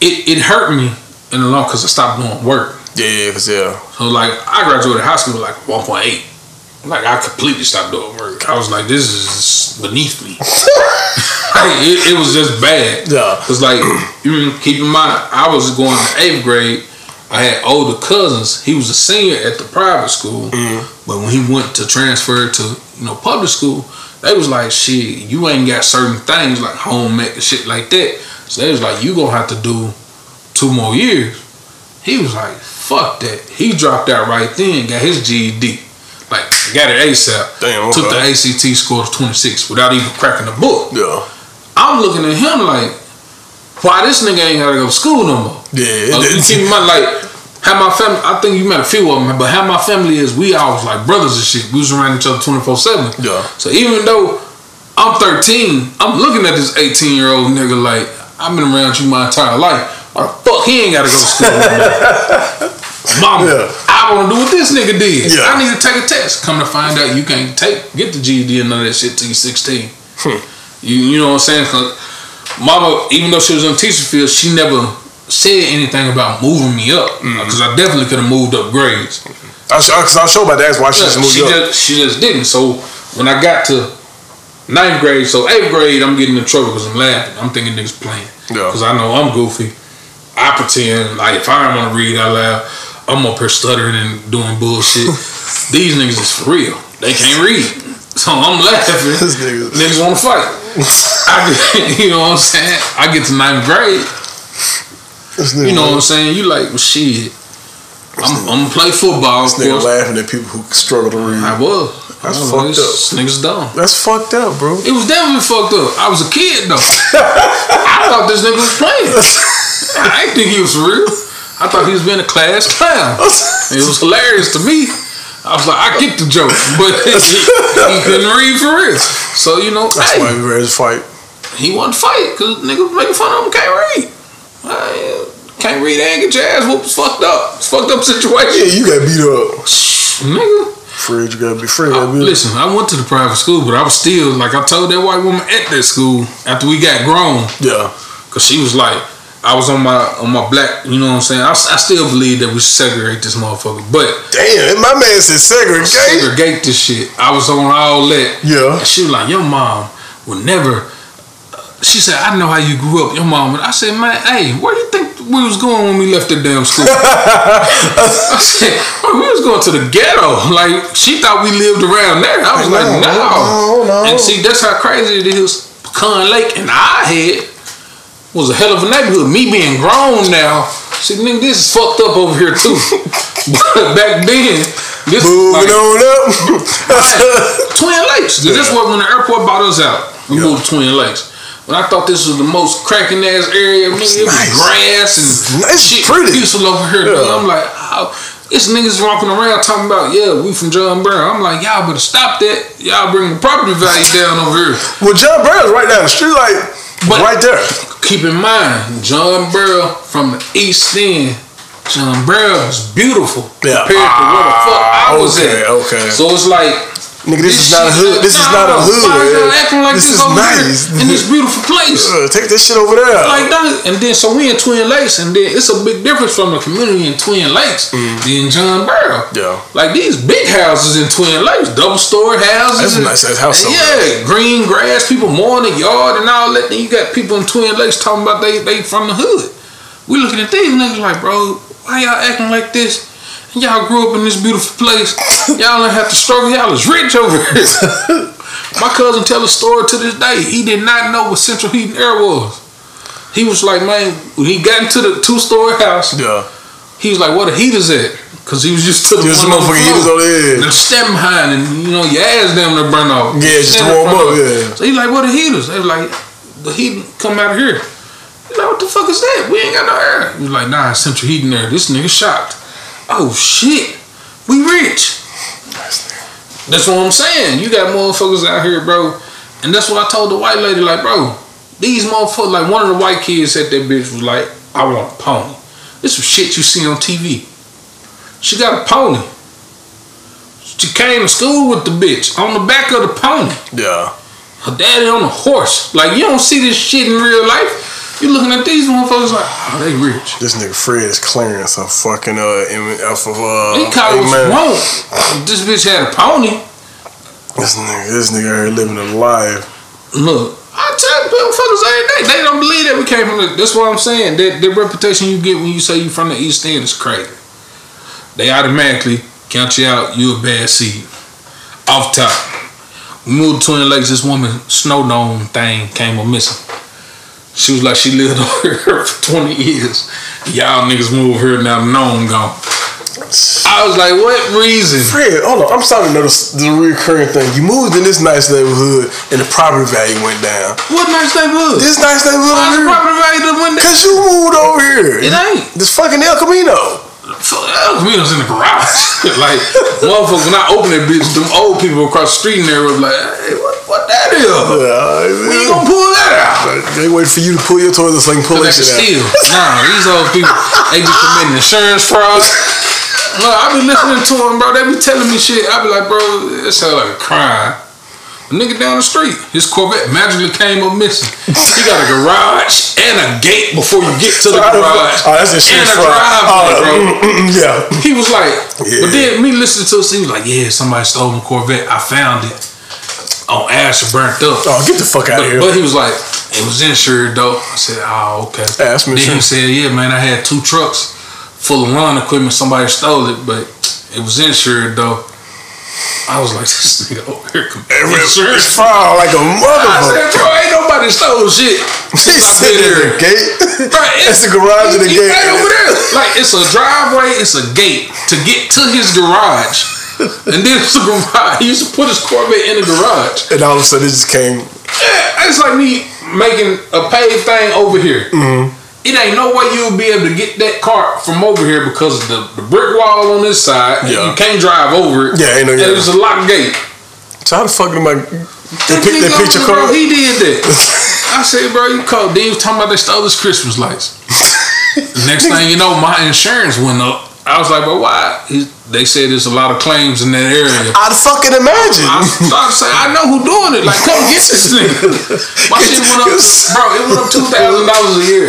It it hurt me in the long because I stopped doing work. Yeah, cause yeah, So like I graduated high school with like one point eight. Like I completely stopped doing work. I was like, this is beneath me. Like, it, it was just bad. Yeah. Cause like keep in mind, I was going to eighth grade. I had older cousins. He was a senior at the private school, mm-hmm. but when he went to transfer to you know public school, they was like, shit, you ain't got certain things like home ec and shit like that. So they was like, you gonna have to do two more years. He was like, fuck that. He dropped out right then, got his GED. Like, I got it ASAP. Damn, Took the. ACT score of 26 without even cracking the book. yeah, I'm looking at him like, why this nigga ain't gotta go to school no more? yeah. Like, you keep in mind, like, how my family, I think you met a few of them, but how my family is, we always like brothers and shit. We was around each other 24 7. Yeah. So even though I'm 13, I'm looking at this 18 year old nigga like, I've been around you my entire life. Why the fuck he ain't gotta go to school no? Mama, Yeah. I wanna do what this nigga did. Yeah. I need to take a test. Come to find out you can't take get the GED and none of that shit till you 16. Hmm. You, you know what I'm saying? 'Cause mama, even though she was in the teacher field, she never said anything about moving me up. Mm-hmm. Because I definitely could have moved up grades. I, I sure about that. That's why she just moved she, up. just, she just didn't. So when I got to ninth grade, so eighth grade, I'm getting in trouble because I'm laughing. I'm thinking niggas playing. Yeah. Because I know I'm goofy. I pretend like if I don't want to read out loud, I'm up here stuttering and doing bullshit. These niggas is for real. They can't read. So I'm laughing. This nigga- Niggas want to fight. I get, you know what I'm saying? I get to ninth grade. This nigga, You know what I'm saying? You like, well, shit. I'm, I'm gonna play football, this nigga laughing at people who struggle to read. I was. That's I fucked this Niggas dumb. That's fucked up, bro. It was definitely fucked up. I was a kid though. I thought this nigga was playing. I didn't think he was for real. I thought he was being a class clown. It was hilarious to me. I was like, I get the joke, but he, he couldn't read for real. So you know, That's hey, why we ready to fight. he wanted to fight because niggas making fun of him can't read. I, can't read and get your ass whooped. It's fucked up. It's fucked up situation. Yeah, you got beat up. Nigga. Fred, you gotta be free. I- listen, I went to the private school, but I was still like I told that white woman at that school after we got grown, Yeah. cause she was like, I was on my on my black, you know what I'm saying. I still believe that we segregate this motherfucker, but Damn, my man said segregate. segregate this shit. I was on all that. Yeah. And she was like, your mom would never. Uh, she said, I know how you grew up. Your mom. would-" I said, man, hey, where do you think we was going when we left the damn school? I said, "Bro, we was going to the ghetto. Like she thought we lived around there. I was No, like, no. no, no. And see, that's how crazy it is. Pecan Lake in our head was a hell of a neighborhood. Me being grown now, see, nigga, this is fucked up over here too. but back then, this Moving like, on up. Twin Lakes. This was when the airport bought us out. We moved to Twin Lakes. When I thought this was the most cracking ass area, nigga, it was nice. grass and It's shit pretty. peaceful over here. Yeah. I'm like, oh, it's niggas walking around talking about, yeah, we from John Brown. I'm like, y'all better stop that. Y'all bring the property value down over here. Well, John Brown's right down the street, like But- right there. Keep in mind, Jonesboro from the East End. Jonesboro was beautiful Yeah. compared to where the fuck I Ah, was okay, at. okay. So it's like Nigga, this, is not a hood. This is not a hood. why y'all acting like this this, is nice. in this beautiful place? Take this shit over there. Like that, and then so we in Twin Lakes, and then it's a big difference from the community in Twin Lakes than Jonesboro. Mm. Yeah. like these big houses in Twin Lakes, double story houses. That's a nice ass house Yeah, green grass, people mowing the yard and all that. Then you got people in Twin Lakes talking about they they from the hood. We looking at these niggas like, bro, why y'all acting like this? And y'all grew up in this beautiful place. Y'all don't have to struggle. Y'all is rich over here. My cousin tell a story to this day. He did not know what central heating air was. He was like, man, when he got into the two story house, yeah. he was like, "What the heaters at?" Because he was used to the Just one on the motherfucking heaters on the edge. The step behind, and you know your ass damn near burn off. Yeah, just to warm up, yeah. So he like, "What the heaters?" They was like, "The heat come out of here." He's like, "What the fuck is that? We ain't got no air." He was like, "Nah, central heating air. This nigga shocked. Oh shit, we rich. That's what I'm saying. You got motherfuckers out here, bro. And that's what I told the white lady, like, bro, these motherfuckers, like one of the white kids at that bitch was like, I want a pony. This was shit you see on TV. She got a pony. She came to school with the bitch on the back of the pony. Yeah. Her daddy on a horse. Like, you don't see this shit in real life. You looking at these motherfuckers like, oh, they rich. This nigga Fred is clearing some fucking uh im- off of uh. He caught wrong. This bitch had a pony. This nigga, this nigga here living a life. Look, I tell motherfuckers every day, they don't believe that we came from the. That's what I'm saying. That the reputation you get when you say you from the East End is crazy. They automatically count you out. You a bad seed. Off top. We moved to Twin Lakes. This woman snow dome thing came up missing. She was like she lived over here for 20 years. Y'all niggas move here now. no, I'm gone. I was like, what reason? Fred, hold on. I'm starting to notice the recurring thing. You moved in this nice neighborhood and the property value went down. What nice neighborhood? This nice neighborhood Why over the here. property value went down? Cause you moved over here. It ain't. This fucking El Camino. Fuck, uh, El was in the garage. like, motherfuckers, when I open that bitch, them old people across the street in there was like, hey, what, what that is? Yeah, When you gonna pull that out? They wait for you to pull your toilet so they can pull that shit can out. steal. Nah, these old people, they be committing insurance fraud. Look, I be listening to them, bro. They be telling me shit. I be like, bro, it sound like a crime. A nigga down the street, his Corvette magically came up missing. He got a garage and a gate before you get to the garage. Oh, that's and a driveway, Oh, bro. mm, mm, yeah. He was like, Yeah. but then me listening to it, he was like, yeah, somebody stole my Corvette. I found it on ash and burnt up. Oh, get the fuck out of here. but he was like, it was insured though. I said, oh, okay. Yeah, that's then he said, yeah, man, I had two trucks full of lawn equipment. Somebody stole it, but it was insured though. I was like, this nigga over here It's insurance. fraud like a motherfucker. I said, bro, ain't nobody stole shit He said here. a gate. Bro, It's the garage and the gate. Right over there. Like it's a driveway, it's a gate to get to his garage. And then it's a garage. He used to put his Corvette in the garage. And all of a sudden it just came. Yeah, it's like me making a paved thing over here. Mm-hmm. It ain't no way you'll be able to get that car from over here because of the, the brick wall on this side. Yeah. You can't drive over it. Yeah, ain't no- And yeah. there's a locked gate. So how the fuck am I? They, That pick, they picked your car. Bro, he did that. I said, bro, you called. Then was talking about they stole his Christmas lights. Next thing you know, my insurance went up. I was like, but why? He, they said there's a lot of claims in that area. I'd fucking imagine. I started saying, I know who doing it. Like, come get this nigga. My shit went up, bro. It went up two thousand dollars a year.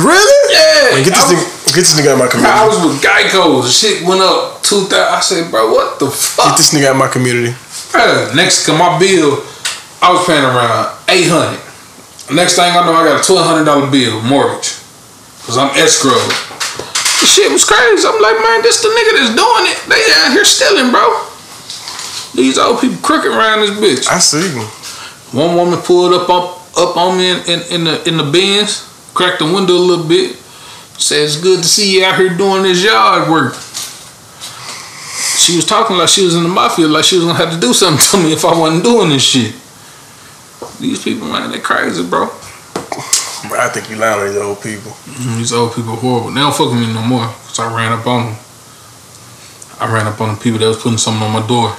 Really? Yeah. Man, get this I, nigga. Get this nigga out of my community. I was with Geico. Shit went up two thousand. I said, bro, what the fuck? Get this nigga out of my community. Next, cause my bill, I was paying around eight hundred. Next thing I know, I got a twelve hundred dollar bill mortgage, cause I'm escrow. The shit was crazy. I'm like, man, this the nigga that's doing it. They out here stealing, bro. These old people crooked around this bitch. I see. them. One woman pulled up up, up on me in, in, in the in the Benz, cracked the window a little bit. It's good to see you out here doing this yard work. She was talking like she was in the mafia, like she was gonna have to do something to me if I wasn't doing this shit. These people, man, they crazy, bro. I think you lying to these old people. Mm, These old people are horrible. They don't fuck with me no more. Cause I ran up on them. I ran up on the people that was putting something on my door.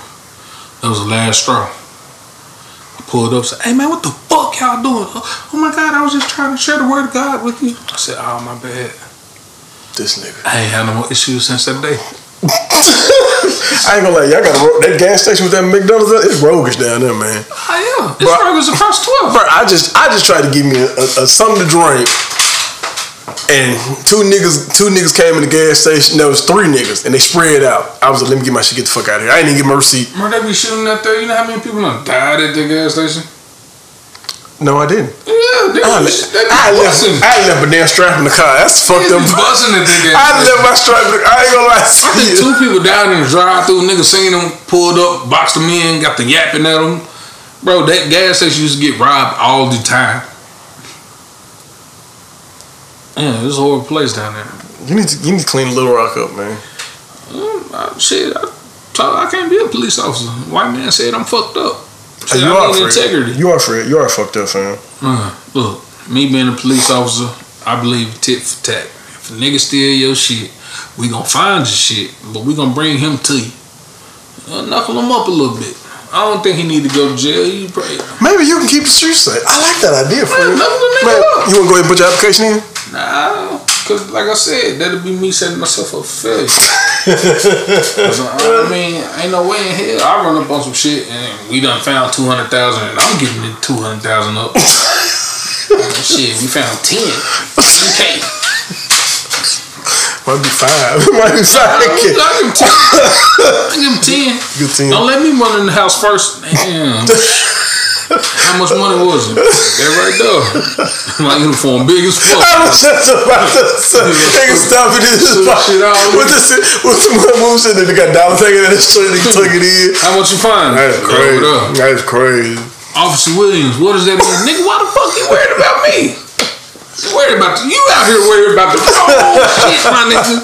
That was the last straw. Pulled up, said, "Hey man, what the fuck y'all doing? Oh, oh my god, I was just trying to share the word of God with you." I said, "Oh my bad. This nigga. I ain't had no more issues since that day." I ain't gonna lie, y'all got a, ro- that gas station with that McDonald's. It's roguish down there, man. Oh yeah, it's Bro- burgers across twelve. Bro, I just I just tried to give me a, a, a something to drink, and two niggas two niggas came in the gas station. There was three niggas, and they spread out. I was like, let me get my shit, get the fuck out of here. I ain't even get my receipt. Remember they be shooting out there? You know how many people done died at the gas station? No, I didn't. Yeah, they I, they be I left. I left a damn strap in the car. That's fucked up. busting at the gas I left my strap in the I ain't gonna lie. I think two people died in the drive through. Niggas seen them, pulled up, boxed them in, got the yapping at them. Bro, that gas station used to get robbed all the time. Yeah, this horrible place down there. You need to you need to clean Little Rock up, man. Mm, I- shit, I, I can't be a police officer. White man said I'm fucked up. Shit, you I are integrity. You are Fred. You are fucked up, fam. Uh, look, me being a police officer, I believe tit for tat. If a nigga steal your shit, we gonna find your shit, but we gonna bring him to you. Uh, knuckle him up a little bit. I don't think he need to go to jail. He probably, Maybe you can keep the streets safe. I like that idea, Fred. knuckle the nigga Man, up. you wanna go ahead and put your application in? Nah, cause like I said, that'll be me setting myself up for failure. I mean, ain't no way in hell I run up on some shit and we done found two hundred thousand and I'm giving it two hundred thousand up. Uh, shit, we found ten. Okay. Might be five. Might be five. I give him ten. I give him ten. Good team. Don't let me run in the house first. Damn. How much money was it? That right there. My uniform big as fuck. I was just about to say, nigga stop it in this Put spot. shit out. With this, some moves in there, they got dollar taking that shit, they took it in. How much you find? That's crazy. That's crazy. Officer Williams, what does that mean? Nigga, why the fuck you worried about me? You worried about the, you out here worried about the wrong shit, my nigga.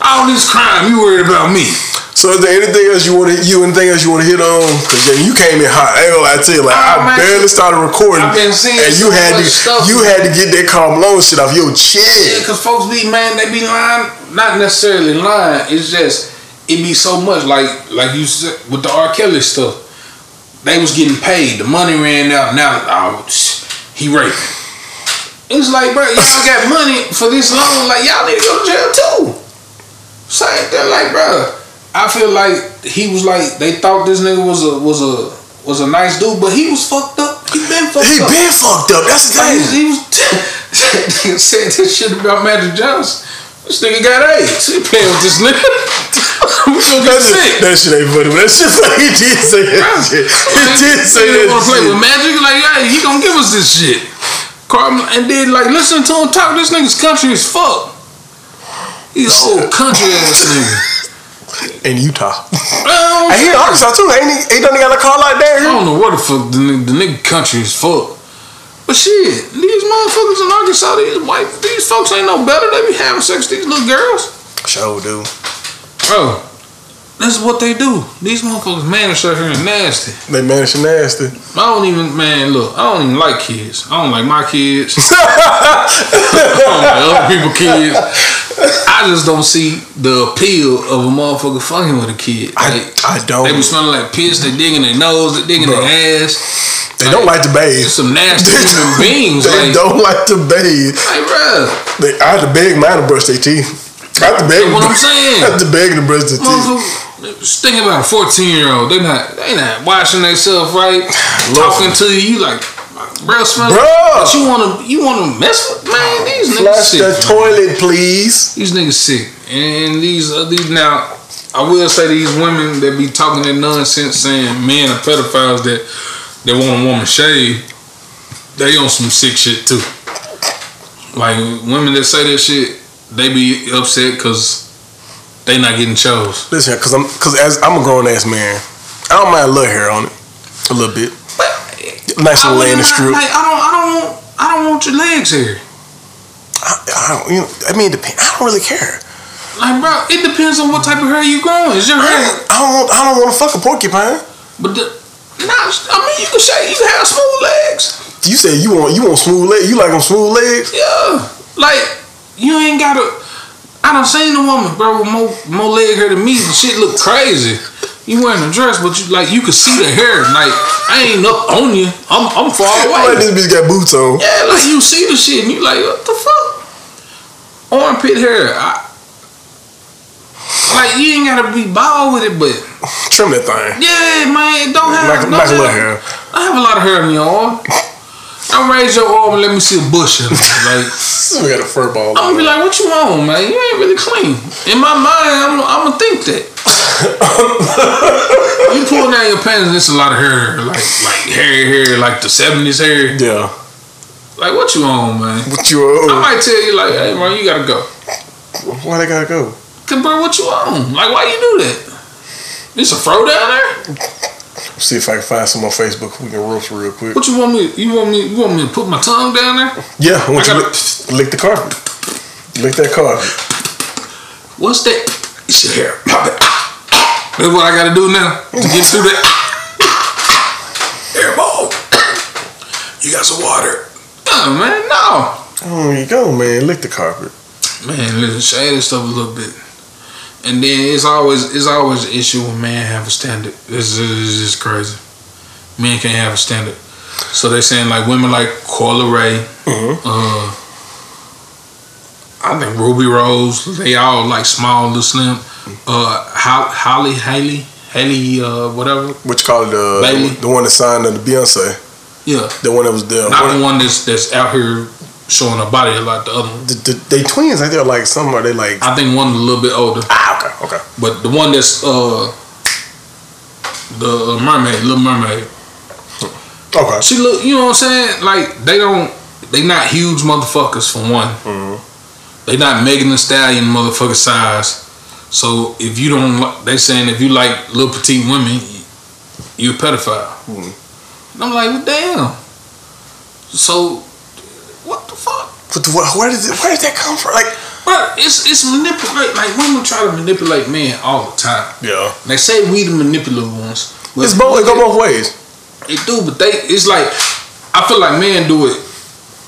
All this crime, you worried about me. So is there anything else you want to you anything else you want to hit on? Cause yeah, you came in hot. I ain't gonna lie to you. Like Oh, I man. barely started recording, I've been seeing and you so had to stuff. you had to get that Karl Malone shit off your chest. Yeah, cause folks be man, they be lying. Not necessarily lying. It's just it be so much like like you said with the R. Kelly stuff. They was getting paid. The money ran out. Now oh, he raping. It's like, bro, y'all got money for this long. Like y'all need to go to jail too. Same thing, like, bro. I feel like he was like they thought this nigga was a was a was a nice dude, but he was fucked up. He been fucked He up. been fucked up. That's the thing. he was, he was said this shit about Magic Johnson. This nigga got AIDS. He playing with this nigga. we gonna That get shit, sick. that shit ain't funny. but That shit like He did say that shit. He did say that He that wanna play shit. with Magic. Like, hey, he gonna give us this shit. Karl, and then like listen to him talk. This nigga's country as fuck. He's an old country ass nigga. In Utah. Well, And he in Arkansas too. Ain't he? He done got a car like that. I don't know what the fuck the nigga, the nigga country is fuck. But shit, these motherfuckers in Arkansas, these white, these folks ain't no better. They be having sex with these little girls. Sure, dude. Bro, oh. That's what they do. These motherfuckers manage out here nasty. They managed nasty. I don't even, man, look, I don't even like kids. I don't like my kids. I don't like other people's kids. I just don't see the appeal of a motherfucker fucking with a kid. I, Like, I don't. they be smelling like piss, they digging their nose, they digging Bro. their ass. They don't like to bathe. Some nasty human beings. They Like, don't like to bathe. like, bruh, They, I had to beg mine to brush their teeth. I had to beg That's what I'm saying. I had to beg them to brush their teeth. Just think about a 14 year old. They not, they not washing themselves right, talking to you, you like, bruh, smell Bruh. But you wanna, you wanna mess with, man, these niggas Flush sick. the man. toilet, please. These niggas sick. And these, uh, these now, I will say these women that be talking that nonsense saying men are pedophiles that that want a woman shaved, they on some sick shit too. Like women that say that shit, they be upset because they not getting chose. Listen, cause I'm, cause as I'm a grown ass man, I don't mind a little hair on it, a little bit. But Nice I little landing wouldn't strip. Like I don't, I don't want, I don't want your legs here. I, I don't, you know, I mean, it depend. I don't really care. Like bro, it depends on what type of hair you growing. Is your I hair? I don't want, I don't want to fuck a porcupine. But the, nah, I mean you can say you can have smooth legs. You said you want you want smooth legs. You like them smooth legs? Yeah, like you ain't gotta. I done seen a woman, bro, with more more leg hair than me. The shit look crazy. You wearing a dress, but you like you can see the hair. Like I ain't up on you. I'm I'm far Why away. this bitch got boots on? Yeah, like you see the shit and you like what the fuck? Armpit hair. I, like you ain't gotta be bald with it, but Trim that thing. yeah, man, don't have Like, don't like a little hair. I have a lot of hair in your arm. Don't raise your arm and let me see a bush in it. Like We got a fur ball. I'm gonna be like, what you on, man? You ain't really clean. In my mind, I'm, I'm gonna think that. you pull down your pants, and it's a lot of hair, like like hair, hair, like the '70s hair. yeah. Like what you on, man? What you? On? I might tell you, like, hey, man, you gotta go. why they gotta go? Cause bro, what you on? Like, why you do that? It's a fro down there. See if I can find some on Facebook. We can roast real quick. What you want me? You want me? You want me to put my tongue down there? Yeah, I want I you gotta- lick, lick the carpet. Lick that carpet. What's that? It's your hair. That's what I gotta do now to get through that. Airball. You got some water? Oh man, no. Oh, you go, man. Lick the carpet. Man, listen, shade this stuff a little bit. And then it's always it's always an issue when man have a standard. This is just crazy. Men can't have a standard. So they're saying like women like Coi Leray, Mhm. uh, I think Rubi Rose, they all like small, little slim. Uh, Holly, Haley, Haley, uh, whatever. What you call it? Uh, Bailey. the one that signed the Beyonce. Yeah, The one that was there. not One- the one that's that's out here showing her body a lot. The other one, the, the, they twins. I think they're like some. Are they like? I think one a little bit older. Ah, okay, okay. But the one that's uh the mermaid, little mermaid. Okay. She look, you know what I'm saying? Like they don't, they not huge motherfuckers for one. Mhm. They not Megan Thee Stallion motherfucker size. So if you don't, they saying if you like little petite women, you a pedophile. Mhm. And I'm like, well, damn. So what the fuck? But the, where, where does it? Where did that come from? Like, But it's it's manipulate. Like women try to manipulate men all the time. yeah, They say we the manipulative ones. It's both. It go both ways. It do, but they it's like I feel like men do it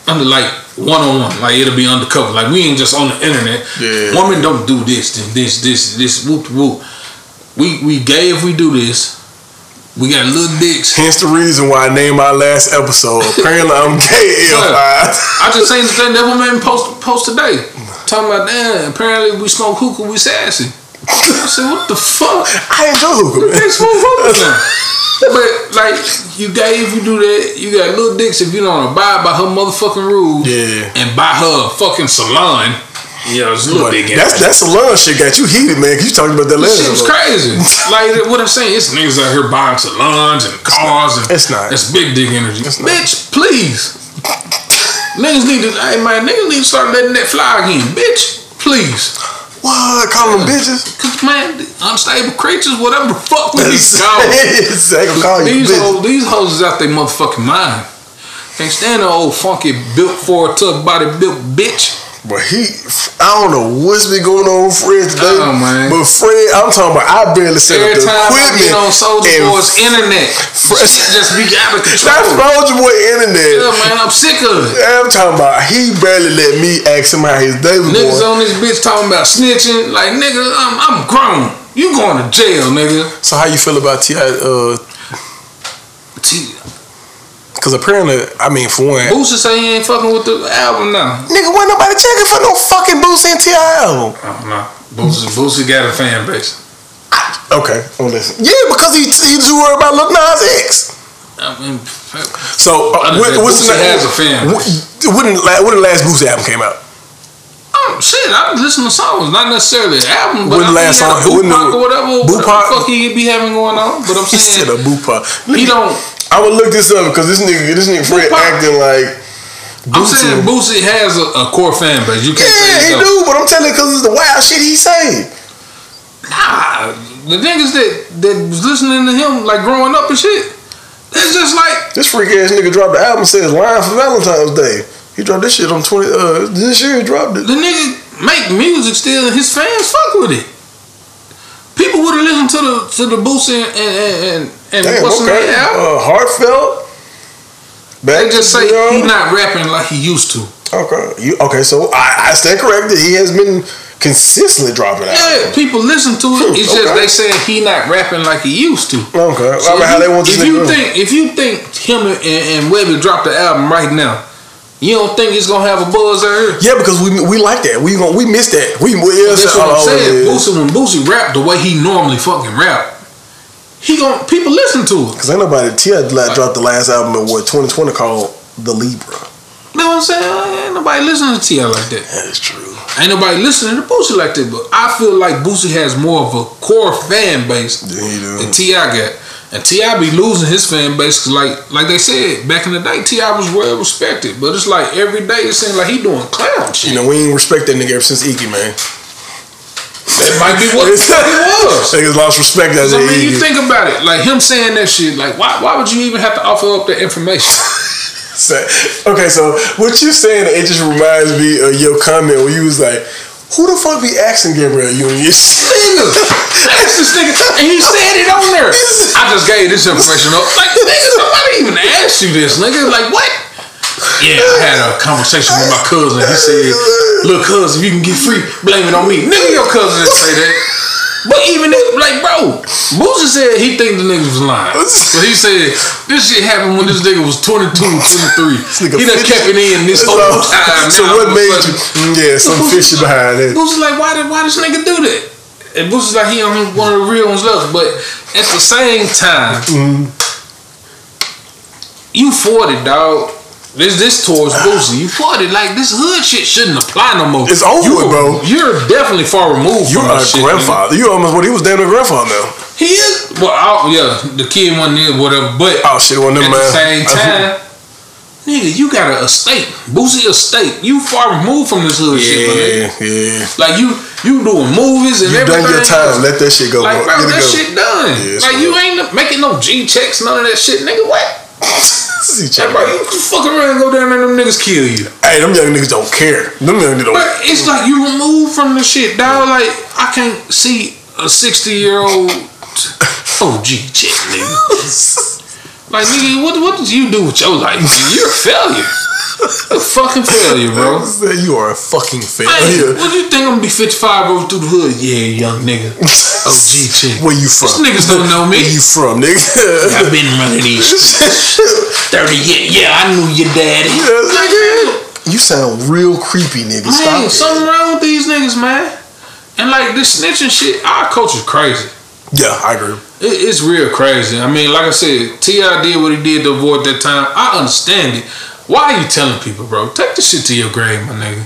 under like one on one. Like it'll be undercover. Like we ain't just on the internet. Yeah. Women don't do this, then this, this, this, whoop whoop. We we gay if we do this. We got little dicks. Hence the reason why I named my last episode. Apparently, I'm gay. Yeah. I just seen the thing that man post post today. Talking about damn, apparently we smoke hookah, we sassy. I said, what the fuck? I enjoy hookah. Man. smoke hookah now. But like you gay if you do that, you got little dicks if you don't abide by her motherfucking rules Yeah. and buy her fucking salon. Yeah, it's a little big. that's that salon shit got you heated, man. 'cause you talking about that last shit was crazy. like what I'm saying, it's niggas out here buying salons and cars and It's not. It's big dick energy. It's. Bitch, please. niggas need to. Hey man, niggas need to start letting that fly again. Bitch, please. What? Call them bitches? Cause man, unstable creatures, whatever the fuck we be called. They gonna call you These hoes, these hoes is out their motherfucking mind. Can't stand the old funky built for a tough body built bitch. But he, I don't know what's been going on with Fred today. Oh. But Fred, I'm talking about. I barely set Every up the time equipment. on Soldier Boy's internet, Fresh- shit just be out of That's. Soldier Boy internet. Yeah, man, I'm sick of it. I'm talking about. He barely let me ask him how his day was Niggas going. on this bitch talking about snitching. Like, nigga, I'm, I'm grown. You going to jail, nigga. So how you feel about T.I.? Uh, T- because apparently, I mean, for one, Boosie say he ain't fucking with the album now. nigga, wasn't nobody checking for no fucking Boosie and T.I. album. Oh, no. Boosie, Boosie got a fan base. Okay, well listen. Yeah, because he he too worried about Lil Nas X. I mean, So uh, what, what's Boosie the has a fan What, when, the- when the last Boosie album came out? oh, shit, I listen to songs, not necessarily an album, but When I last mean, he had a song- Boo or whatever, whatever Boo-Pop? the fuck he be having going on. But I'm He said saying, a Boopa. he don't, I would look this up because this nigga, this nigga Fred Boo-Pop. acting like I'm saying Boosie has a, a core fan base. You can't Yeah, say he he don't. do, but I'm telling you because it's the wild shit he say. Nah, the niggas that that was listening to him like growing up and shit, it's just like This freak ass nigga dropped the album says line for Valentine's Day. He dropped this shit on twenty. Uh, this year he dropped it. the nigga make music still, and his fans fuck with it. People would have listened to the to the Boosie and and and, and Damn, what's the okay. name album. Uh, heartfelt. Back They just to say the- he not rapping like he used to. Okay, you okay? So I, I stand corrected. He has been consistently dropping out. Yeah, people listen to it. It's just they saying he not rapping like he used to. Okay, So I mean, how you, they want this if you to- think if you think him and, and Webbie dropped the album right now, you don't think it's gonna have a buzz out here? Yeah, because we we like that. We gon' we missed that. We, we yeah, That's so- what I'm oh, saying. yeah. Boosie when Boosie rap the way he normally fucking rap, he gon' people listen to it. Cause ain't nobody T like, dropped the last album in what 2020 called The Libra. You know what I'm saying? Ain't nobody listening to T.I. like that. That is true. Ain't nobody listening to Boosie like that. But I feel like Boosie has more of a core fan base Yeah, than T.I. got. And T.I. be losing his fan base because, like, like they said back in the day, T.I. was well respected. But it's like every day it seems like he doing clown shit. You know, we ain't respect that nigga ever since Iggy, man. That might be what it was. Niggas lost respect after I mean, you think about it, like him saying that shit. Like, why? Why would you even have to offer up that information? Okay, so what you saying? It just reminds me of your comment where you was like, "Who the fuck be asking Gabrielle Union?" nigga, that's this nigga, and he said it on there. I just gave this information up. Like, nigga, nobody even asked you this, nigga. Like, what? Yeah, I had a conversation with my cousin. He said, "Look, cousin, if you can get free, blame it on me." Nigga, your cousin didn't say that. But even if, like, bro, Boosie said he think the nigga was lying. But he said this shit happened when this nigga was 22, 23. nigga He done 50. kept it in this whole time. so Now, what all of a made you? Mm, Yeah, some fishy behind it. Boosie's like, why did why this nigga do that? And Boosie's like, he on one of the real ones left. But at the same time, Mm-hmm. you 40, dog. This this towards Boosie. Ah. You 40. Like this hood shit shouldn't apply no more. It's over you, bro. You're definitely far removed from. You're a shit. grandfather. You almost what he was damn near grandfather now. He is. Well, I, yeah, the kid wasn't there, whatever. But Oh shit, one of at them man. the same time. Nigga, you got a estate, Boosie estate. You far removed from this hood shit, my nigga. yeah, yeah. Like you, you doing movies and You done everything. your time. Let that shit go. Like, bro. that go. shit done. Yeah, like, you ain't making no G checks, none of that shit, nigga. What? See, Like, check bro, you fuck around and go down there, them niggas kill you. Hey, them young niggas don't care. Them young niggas don't. But it's like you removed from the shit, dog. Like, I can't see a 60 year old OG chick, nigga. Like, nigga, what, what did you do with your life? You're a failure. Fucking failure, bro. You are a fucking Hey, failure. what do you think I'm gonna be 55 over through the hood? Yeah, young nigga. OG chick. Where you from? These niggas don't know me. Where you from, nigga? I've been running these streets. 30 years. Yeah, I knew your daddy. Yeah, nigga. You sound real creepy, nigga. Stop Man, it. something wrong with these niggas, man. And like this snitching shit, our culture's crazy. Yeah, I agree. It, it's real crazy. I mean, like I said, T.I. did what he did to avoid that time. I understand it. Why are you telling people, bro? Take the shit to your grave, my nigga.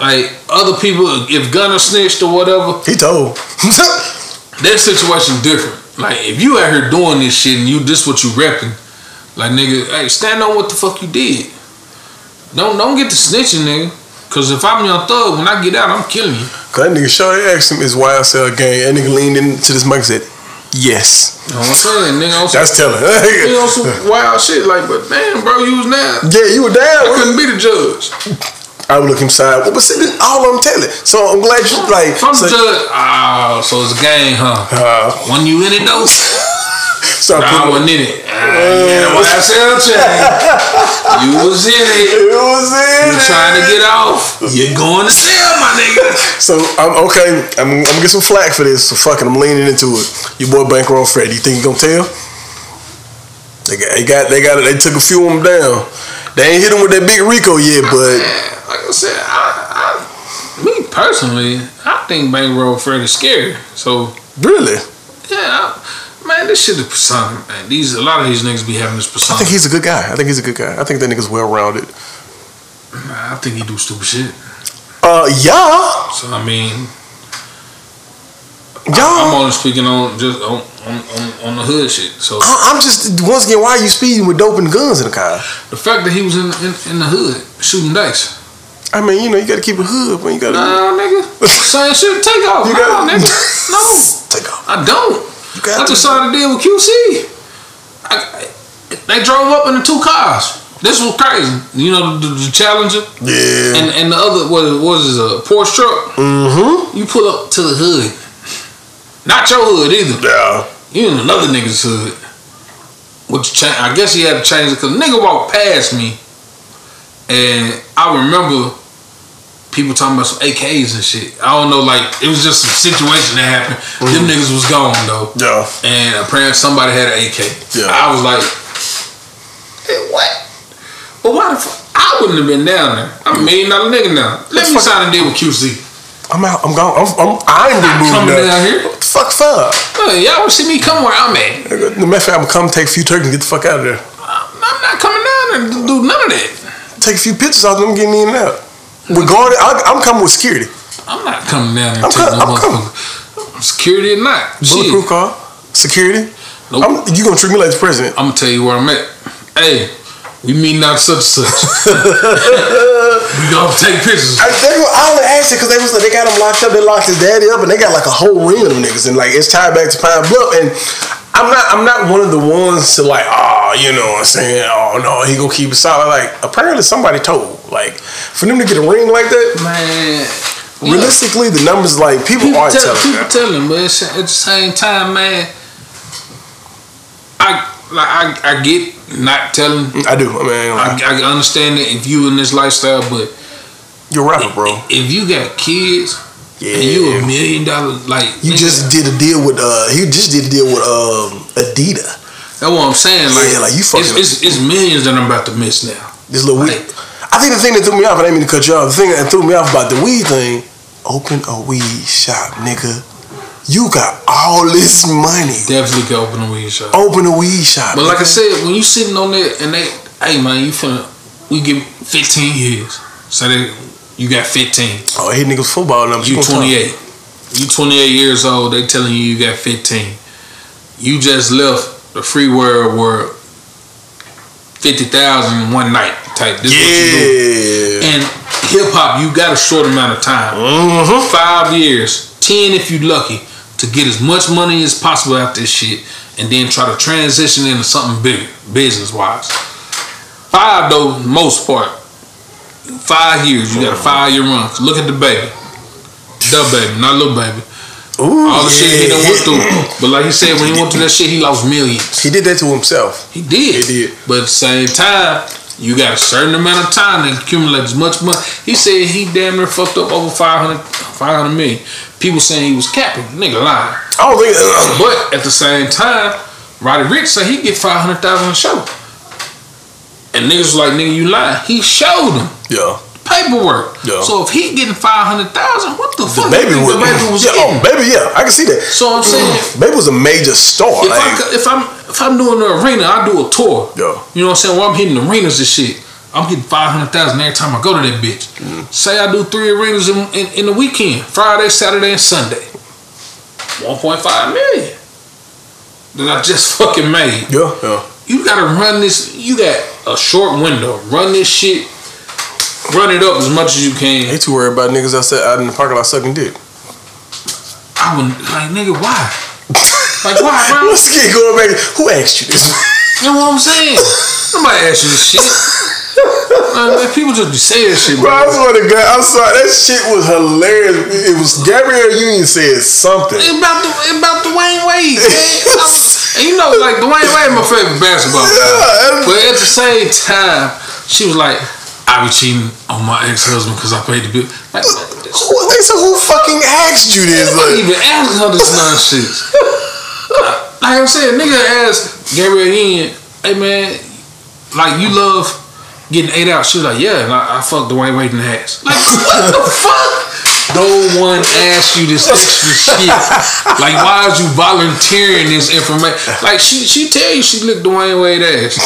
Like, other people, if Gunna snitched or whatever, He told. their situation different. Like, if you out here doing this shit and you this what you repping, like nigga, hey, stand on what the fuck you did. Don't don't get to snitching, nigga. Cause if I'm your thug, when I get out, I'm killing you. Cause that nigga shorty asked him, is YSL gang? That nigga leaned into this mic and said, yes. You know what I'm saying, nigga? Some, That's telling. nigga on some wild shit. Like, but damn, bro, you was down. yeah, you were down. I couldn't be the judge. I would look him side. But see, this- all I'm telling. So I'm glad you like. I'm so, judge, ah, so it's a game, huh? uh, When you in it though, I wasn't in it. Ah, I you was in it. It was in You it. trying to get off? You're going to jail, my nigga. So I'm okay. I'm, I'm gonna get some flack for this. So fucking, I'm leaning into it. Your boy Bankroll Fred. You think he gonna tell? They got, they got, they got, they took a few of them down. They ain't hit him with that big RICO yet, but Man, like I said, I, I, me personally, I think Bankroll Fred is scary. So really, yeah, I, man, this shit is persona, man. These a lot of these niggas be having this I think he's a good guy. I think he's a good guy. I think that nigga's well rounded. I think he do stupid shit. Uh, yeah, So I mean, yeah. I'm only speaking on just on on, on, on the hood shit. So I, I'm just once again, why are you speeding with dope and guns in the car? the fact that he was in in, in the hood shooting dice. I mean, you know, you got to keep it hood when you got to Nah, nigga. Same shit. Take off. You no, got- nigga. No. take off. I don't. I to. just saw the deal with QC. I, they drove up in the two cars. This was crazy. You know the, the Challenger Yeah. and and the other what was it, a Porsche truck. mm-hmm. You pull up to the hood. Not your hood either. Yeah. You in another nigga's hood. which cha- I guess he had to change it because nigga walked past me, and I remember people talking about some AKs and shit. I don't know, like it was just a situation that happened. Them mhm. niggas was gone though, Yeah. and apparently somebody had an AK. Yeah. I was like, hey, what? But why the fuck? I wouldn't have been down there. I'm a million dollar nigga now. Let me sign a deal with QC. I'm out. I'm gone. I'm. I'm I'm removing coming that. down here. What the fuck for? Hey, y'all would see me come where I'm at. The matter I'm gonna come take a few turkeys and get the fuck out of there. I'm not coming down there to do none of that. Take a few pictures of them getting in and out. Regardless, I, I'm coming with security. I'm not coming down there I'm com- no I'm coming. Security or not. Bulletproof car, security. Nope. I'm, you gonna treat me like the president? I'm gonna tell you where I'm at. Hey, we meeting out such and such. we gonna take pictures. I, they, were- I only asked it because they was like, they got him locked up. They locked his daddy up, and they got like a whole ring of them niggas, and like it's tied back to Pine Bluff. And I'm not, I'm not one of the ones to like, ah, oh, you know, what I'm saying, oh no, he gonna keep it solid. Like apparently somebody told, like for them to get a ring like that. Man. Realistically, the numbers like people, people are tell, telling. people that. telling, but it's, at the same time, man, I like I, I get not telling. I do. I mean, I, I understand that if you in this lifestyle, but you're rapper, bro. if you got kids Yeah. and you a million dollar, like You just did a deal with uh he just did a deal with um Adidas. That's what I'm saying. Like, Yeah, like, you fucking it's, it's, it's millions that I'm about to miss now. This little weed. Like- I think the thing that threw me off, I didn't mean to cut you off. The thing that threw me off about the weed thing, open a weed shop, nigga. You got all this money. Definitely can open a weed shop. Open a weed shop. But like I said, when you sitting on there and they, hey man, you finna, we give 15 years. So they, you got 15. oh, hey niggas football numbers. You gonna 28. You 28 years old. They telling you you got 15. You just left the free world where 50,000 in one night type. This talk. what you do. Yeah. And hip hop, you got a short amount of time. Mm-hmm. Five years, 10 if you're lucky, to get as much money as possible out this shit and then try to transition into something bigger, business wise. Five though, most part. Five years, you got a five year run. Look at DaBaby. The baby, not little baby. Ooh, All the shit he yeah. done went through. But like he said, when he went through that shit, he lost millions. He did that to himself. He did. He did. But at the same time, you got a certain amount of time to accumulate as much money. He said he damn near fucked up over 500, 500 million. People saying he was capping. Nigga lying. I don't think. uh, But at the same time, Roddy Ricch said he get 500,000 a show. And niggas was like, nigga, you lying. He showed him. yeah. Paperwork. Yeah. So if he getting 500,000, what the, The fuck baby you was. think DaBaby was yeah, getting? oh, baby, yeah. I can see that. So I'm saying, Baby was a major star. if, I, like, could- if I'm if I'm doing the arena, I do a tour. Yeah. You know what I'm saying? When I'm hitting arenas and shit, I'm getting five hundred thousand every time I go to that bitch. Mm. Say I do three arenas in, in, in the weekend, Friday, Saturday, and Sunday. One point five million. That I just fucking made. yeah, yeah. You gotta run this. You got a short window. Run this shit. Run it up as much as you can. They too worried about niggas outside out in the parking lot sucking dick. I wouldn't like nigga. Why? Like why, bro? What's kid going back? Who asked you this? You know what I'm saying? Nobody asked you this shit. Man, man, people just be saying shit, Bro, I bro. swear to God, I'm sorry. That shit was hilarious. It was Gabrielle Union said something. It's about the about Dwyane Wade, man. And you know, like Dwyane Wade, my favorite basketball player. Yeah, But at the same time, she was like, "I be cheating on my ex husband because I paid the bill." Like, who, said, who fucking asked you this? I Like, even asked her this nonsense. like I'm saying, nigga asked Gabrielle Union, "Hey man, like you love getting ate out?" She was like, "Yeah," and I, I fucked Dwyane Wade in the ass. Like what the fuck? No one asked you this extra shit. Like, why is you volunteering this information? Like, she she tell you she licked Dwyane Wade ass.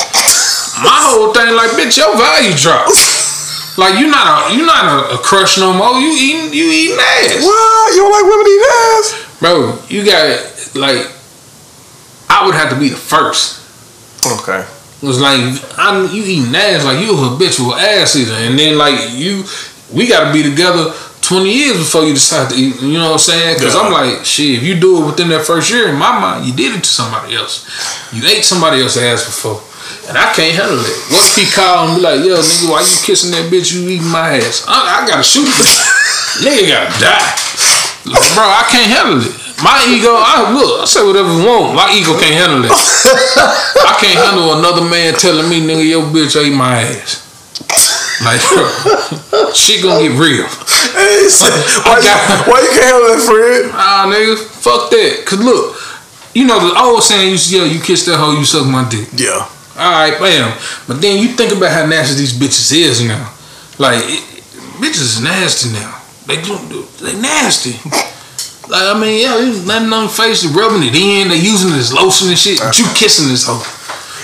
My whole thing, like, bitch, your value drops. Like, you not a you not a, a crush no more. You eating you eating ass what? You don't like women eating ass? bro, you got like, I would have to be the first. Okay. It was like I'm you eating ass like you a habitual ass eater, and then like you, we got to be together twenty years before you decide to eat. You know what I'm saying? Because I'm like, shit, if you do it within that first year, in my mind, you did it to somebody else. You ate somebody else's ass before. And I can't handle it. What if he call and be like, yo, nigga, why you kissing that bitch? You eating my ass? I, I gotta shoot nigga gotta die. Like, bro, I can't handle it. My ego, I look, I say whatever I want. My ego can't handle it. I can't handle another man telling me, nigga, your bitch ate my ass. Like, shit gonna get real. Hey, so, why, you, got- why you can't handle that, Fred? Ah, nigga, fuck that. Cause look, you know the old saying you, yell, you kiss that hoe, you suck my dick. Yeah. Alright, bam. But then you think about how nasty these bitches is now. Like, it, bitches is nasty now. They do, they nasty. Like, I mean, yeah, there's nothing on your face, rubbing it in, they using this lotion and shit. But you uh-huh. kissing this hoe.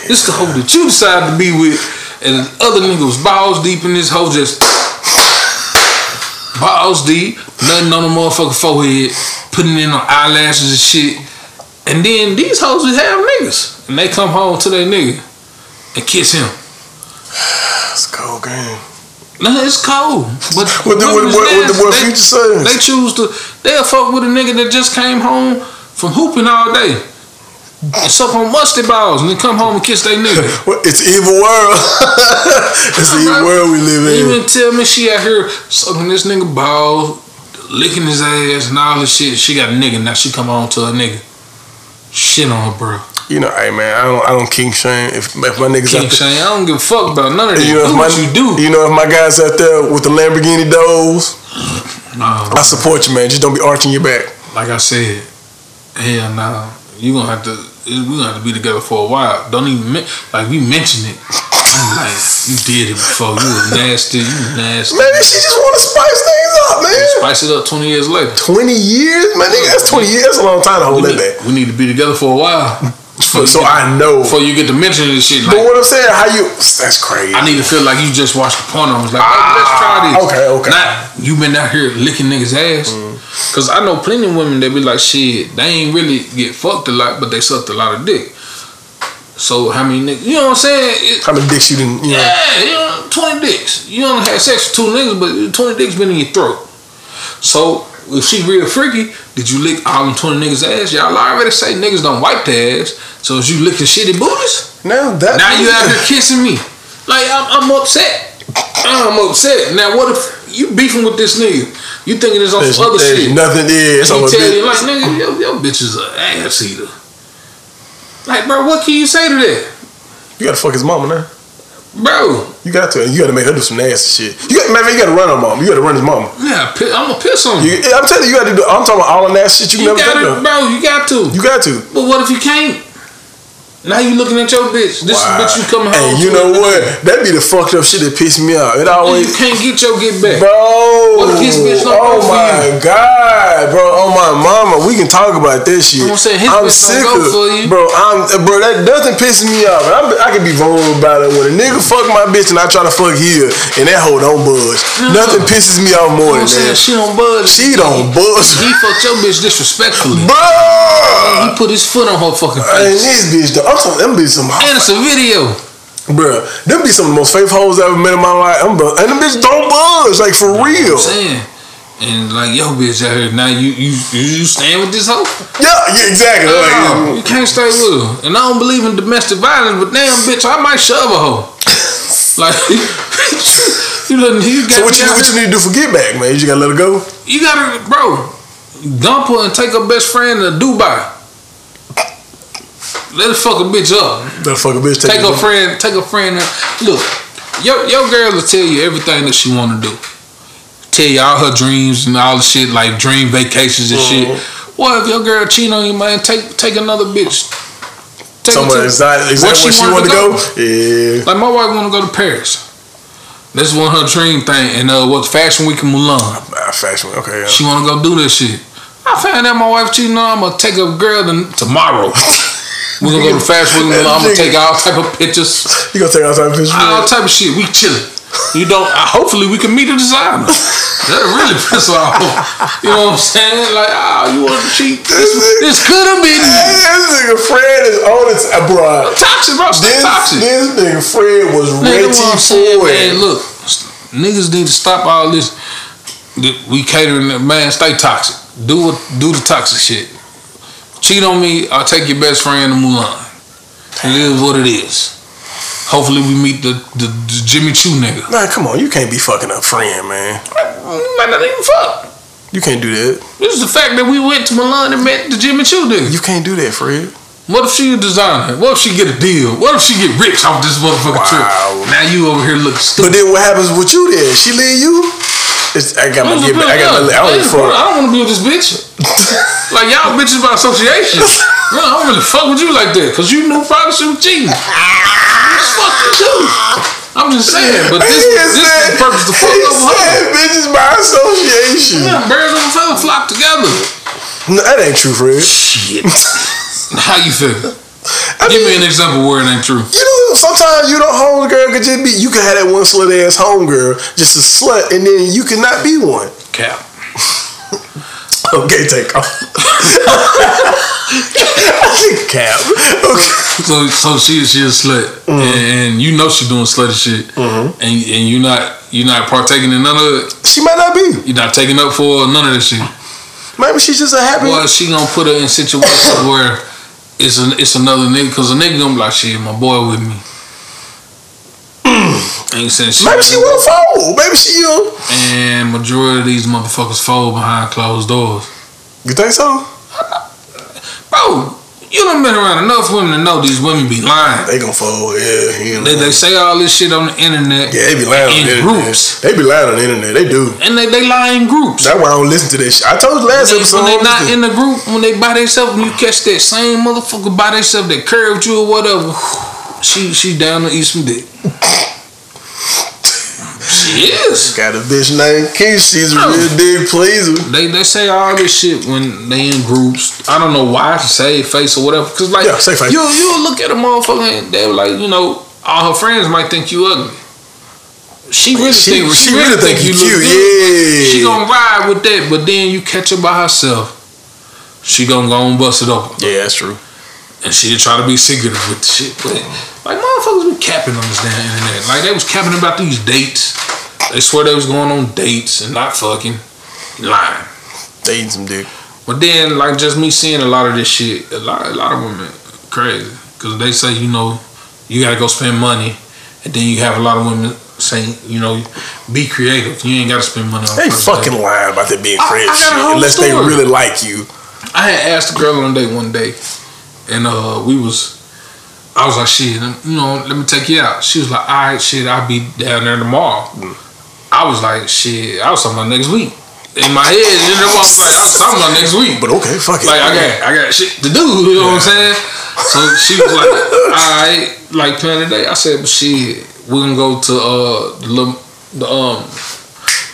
This the hoe that you decided to be with, and other niggas balls deep in this hoe, just balls deep, nothing on the motherfucking forehead, putting in on eyelashes and shit. And then these hoes would have niggas. And they come home to their nigga and kiss him. It's a cold game. No, it's cold. But What the, what, what, what, the, They- future saying? They choose to. They'll fuck with a nigga that just came home from hooping all day. And suck on musty balls and then come home and kiss their nigga. What- it's an evil world. it's an evil world we live in. You even tell me she out here sucking this nigga balls, licking his ass and all this shit. She got a nigga now. She come home to a nigga. Shit on her, bro. You know, hey man, I don't, I don't king shame. If, if my niggas King out there, Shane, I don't give a fuck about none of this. you know, do my, what you do. you know, if my guys out there with the Lamborghini doors, Nah, I support you, man. Just don't be arching your back. like I said, hell nah. You gonna have to. We're gonna have to be together for a while. Don't even like we mentioned it. I'm like, you did it before. You was nasty. You was nasty. Maybe she just want to spice things up, man. Spice it up twenty years later. Twenty years, man. Nigga, that's twenty years. That's a long time to hold We that need, back. we need to be together for a while. So, so I know. Before you get to mentioning this shit, But what I'm saying, how you? That's crazy. I need to feel like you just watched the porno. I was like, hey, let's try this. Ah, okay, okay. Not you been out here licking niggas' ass. Mm. Cause I know plenty of women that be like, shit, they ain't really get fucked a lot, but they sucked a lot of dick. So how many niggas? You know what I'm saying? It- How many dicks you didn't? You know, yeah, you know, twenty dicks. You only had sex with two niggas, but twenty dicks been in your throat. So if she real freaky, did you lick all them twenty niggas' ass? Y'all already say niggas don't wipe their ass. So is you licking shitty booties? now that Now you out here kissing me. Like I'm, I'm upset. I'm upset. Now what if you beefing with this nigga? You thinking it's on some other there's shit? nothing is. It's and on he tell you like nigga, your, your bitch is an ass eater. Like bro, what can you say to that, You gotta fuck his mama now. bro? You got to. You got to make her do some nasty shit. You got, matter you got to run her mom. You got to run his mama. Yeah, I'm gonna piss on you. You, I'm telling you, you got to do. I'm talking about all the nasty shit you, You never gotta, bro. You got to. You got to. But what if you can't? Now you looking at your bitch. This Wow. bitch you coming home. And you know what? That be the fucked up shit that pissed me off. It And always. you can't get your get back. Bro, What if his bitch don't oh my god, bro, oh my mama, we can talk about this shit. I'm saying his I'm sick of, for you. bro. I'm, bro, that nothing pisses me off. I'm, I can be vulnerable about it when a nigga fuck my bitch and I try to fuck here and that hoe don't budge. No. Nothing pisses me off more You know than what I'm saying? that. She don't budge. She don't budge, He fucked your bitch disrespectfully. bro. He put his foot on her fucking And face. this bitch, though, I'm talking, them be some, And it's a video. bro. Them be some of the most faithful hoes I ever met in my life. I'm, and them bitch don't budge, like for real. I'm saying. And like yo bitch out here now you you you stand with this hoe? Yeah, yeah, exactly. No, Like, you can't stay with her. And I don't believe in domestic violence, but damn bitch, I might shove a hoe. Like you done you got So what you what you need to do for get back, man? You just gotta let her go. You gotta, bro, dump her and take her best friend to Dubai. Let her fuck a bitch up. Let fuck a bitch take, Take her friend, take a friend. Look, your your girl will tell you everything that she want to do. Tell you all her dreams and all the shit like dream vacations and shit. What if your girl cheat on you, man? Take take another bitch. Take her Somewhere to- exactly, exactly where she wanted to go. Yeah. Like my wife want to go to Paris. This is one of her dream thing. And uh, what Fashion Week in Milan? Ah, fashion. Okay. Yeah. She want to go do this shit. I found out my wife cheating on. I'm gonna take a girl to, tomorrow. We're gonna go to Week. in Milan. I'm gonna take all type of pictures, You gonna take all type of pictures? all type of shit. We chilling. You don't. Uh, hopefully, we can meet a designer. That really piss off. You know what I'm saying? Like, ah, you want to cheat? This, this could have been Hey, this nigga Fred is on its uh, bro. toxic, bro. Stay This toxic. this nigga Fred was ready for it. look, niggas need to stop all this. We catering, man. Stay toxic. Do what, do the toxic shit. Cheat on me, I'll take your best friend to Milan. It is what it is. Hopefully, we meet the, the, the Jimmy Choo nigga. Man, come on, you can't be fucking a friend, man. You might not even fuck. You can't do that. This is the fact that we went to Milan and met the Jimmy Choo nigga. You can't do that, Fred. What if she a designer? What if she get a deal? What if she get rich off this motherfucking trip? Now you over here looking stupid. But then what happens with you then? She leave you? It's, I got my get back. I got my. I don't Hey, give a bro. I don't want to be with this bitch. like y'all bitches by association. Man, I don't really fuck with you like that because you knew probably she was cheating. fuck you too. I'm just saying, but this this is said- the purpose to fuck up said bitches by association. Yeah, birds of a feather flock together. No, that ain't true, Fred. Shit. How you feel? I Give mean, me an example where it ain't true. You know, sometimes you don't home girl could just be. You can have that one slut ass home girl, just a slut, and then you cannot be one. Cap. Okay, take off. Cap. Okay. So so she she a slut, Mm-hmm. and, you know she doing slutty shit, and and you not you're not partaking in none of it. She might not be. You're not taking up for none of this shit. Maybe she's just a happy. Well, she gonna put her in situations where it's an it's another nigga, cause a nigga gonna be like, shit, my boy with me. Ain't saying shit. Maybe she will fold. Maybe she will. And majority of these motherfuckers fold behind closed doors. You think so? Bro, you done been around enough women to know these women be lying. They gonna fold. Yeah. They, they say all this shit on the internet. yeah, they be lying on in the internet. groups. They be lying on the internet. They do. And they, they lie in groups. That's why I don't listen to that shit. I told you last They- episode. when they don't in the group, when they by themselves, when you catch that same motherfucker by themselves that curved you or whatever, she she down to eat some dick. She is. Got a bitch named Keith. She's a Oh. real big pleaser. They they say all this shit when they in groups. I don't know why to say face or whatever. Cause like Yeah, say face. you you look at a motherfucker and they're like you know all her friends might think you ugly. She really She- think she really think you look cute, good. yeah. She gonna ride with that, but then you catch her by herself. She gonna go and bust it open. Yeah, that's true. And she try to be secretive with the shit. But like motherfuckers be capping on this damn internet. Like they was capping about these dates. They swear they was going on dates and not fucking. Lying. They eating some dick. But then, like, just me seeing a lot of this shit, a lot, a lot of women crazy because they say, you know, you gotta go spend money, and then you have a lot of women saying, you know, be creative. You ain't gotta spend money on. They fucking lying about that being crazy I got shit. whole Unless they really like you. I had asked a girl on a date one day, and uh, we was. I was like, shit, you know, let me take you out. She was like, all right, shit, I'll be down there tomorrow. I was like, shit, I was talking about next week. In my head, you know, I was like, I was talking about next week. But okay, fuck it. Like I got I got shit to do, you know what I'm saying? So she was like, all right, like plan today. I said, but shit, we're gonna go to uh the the um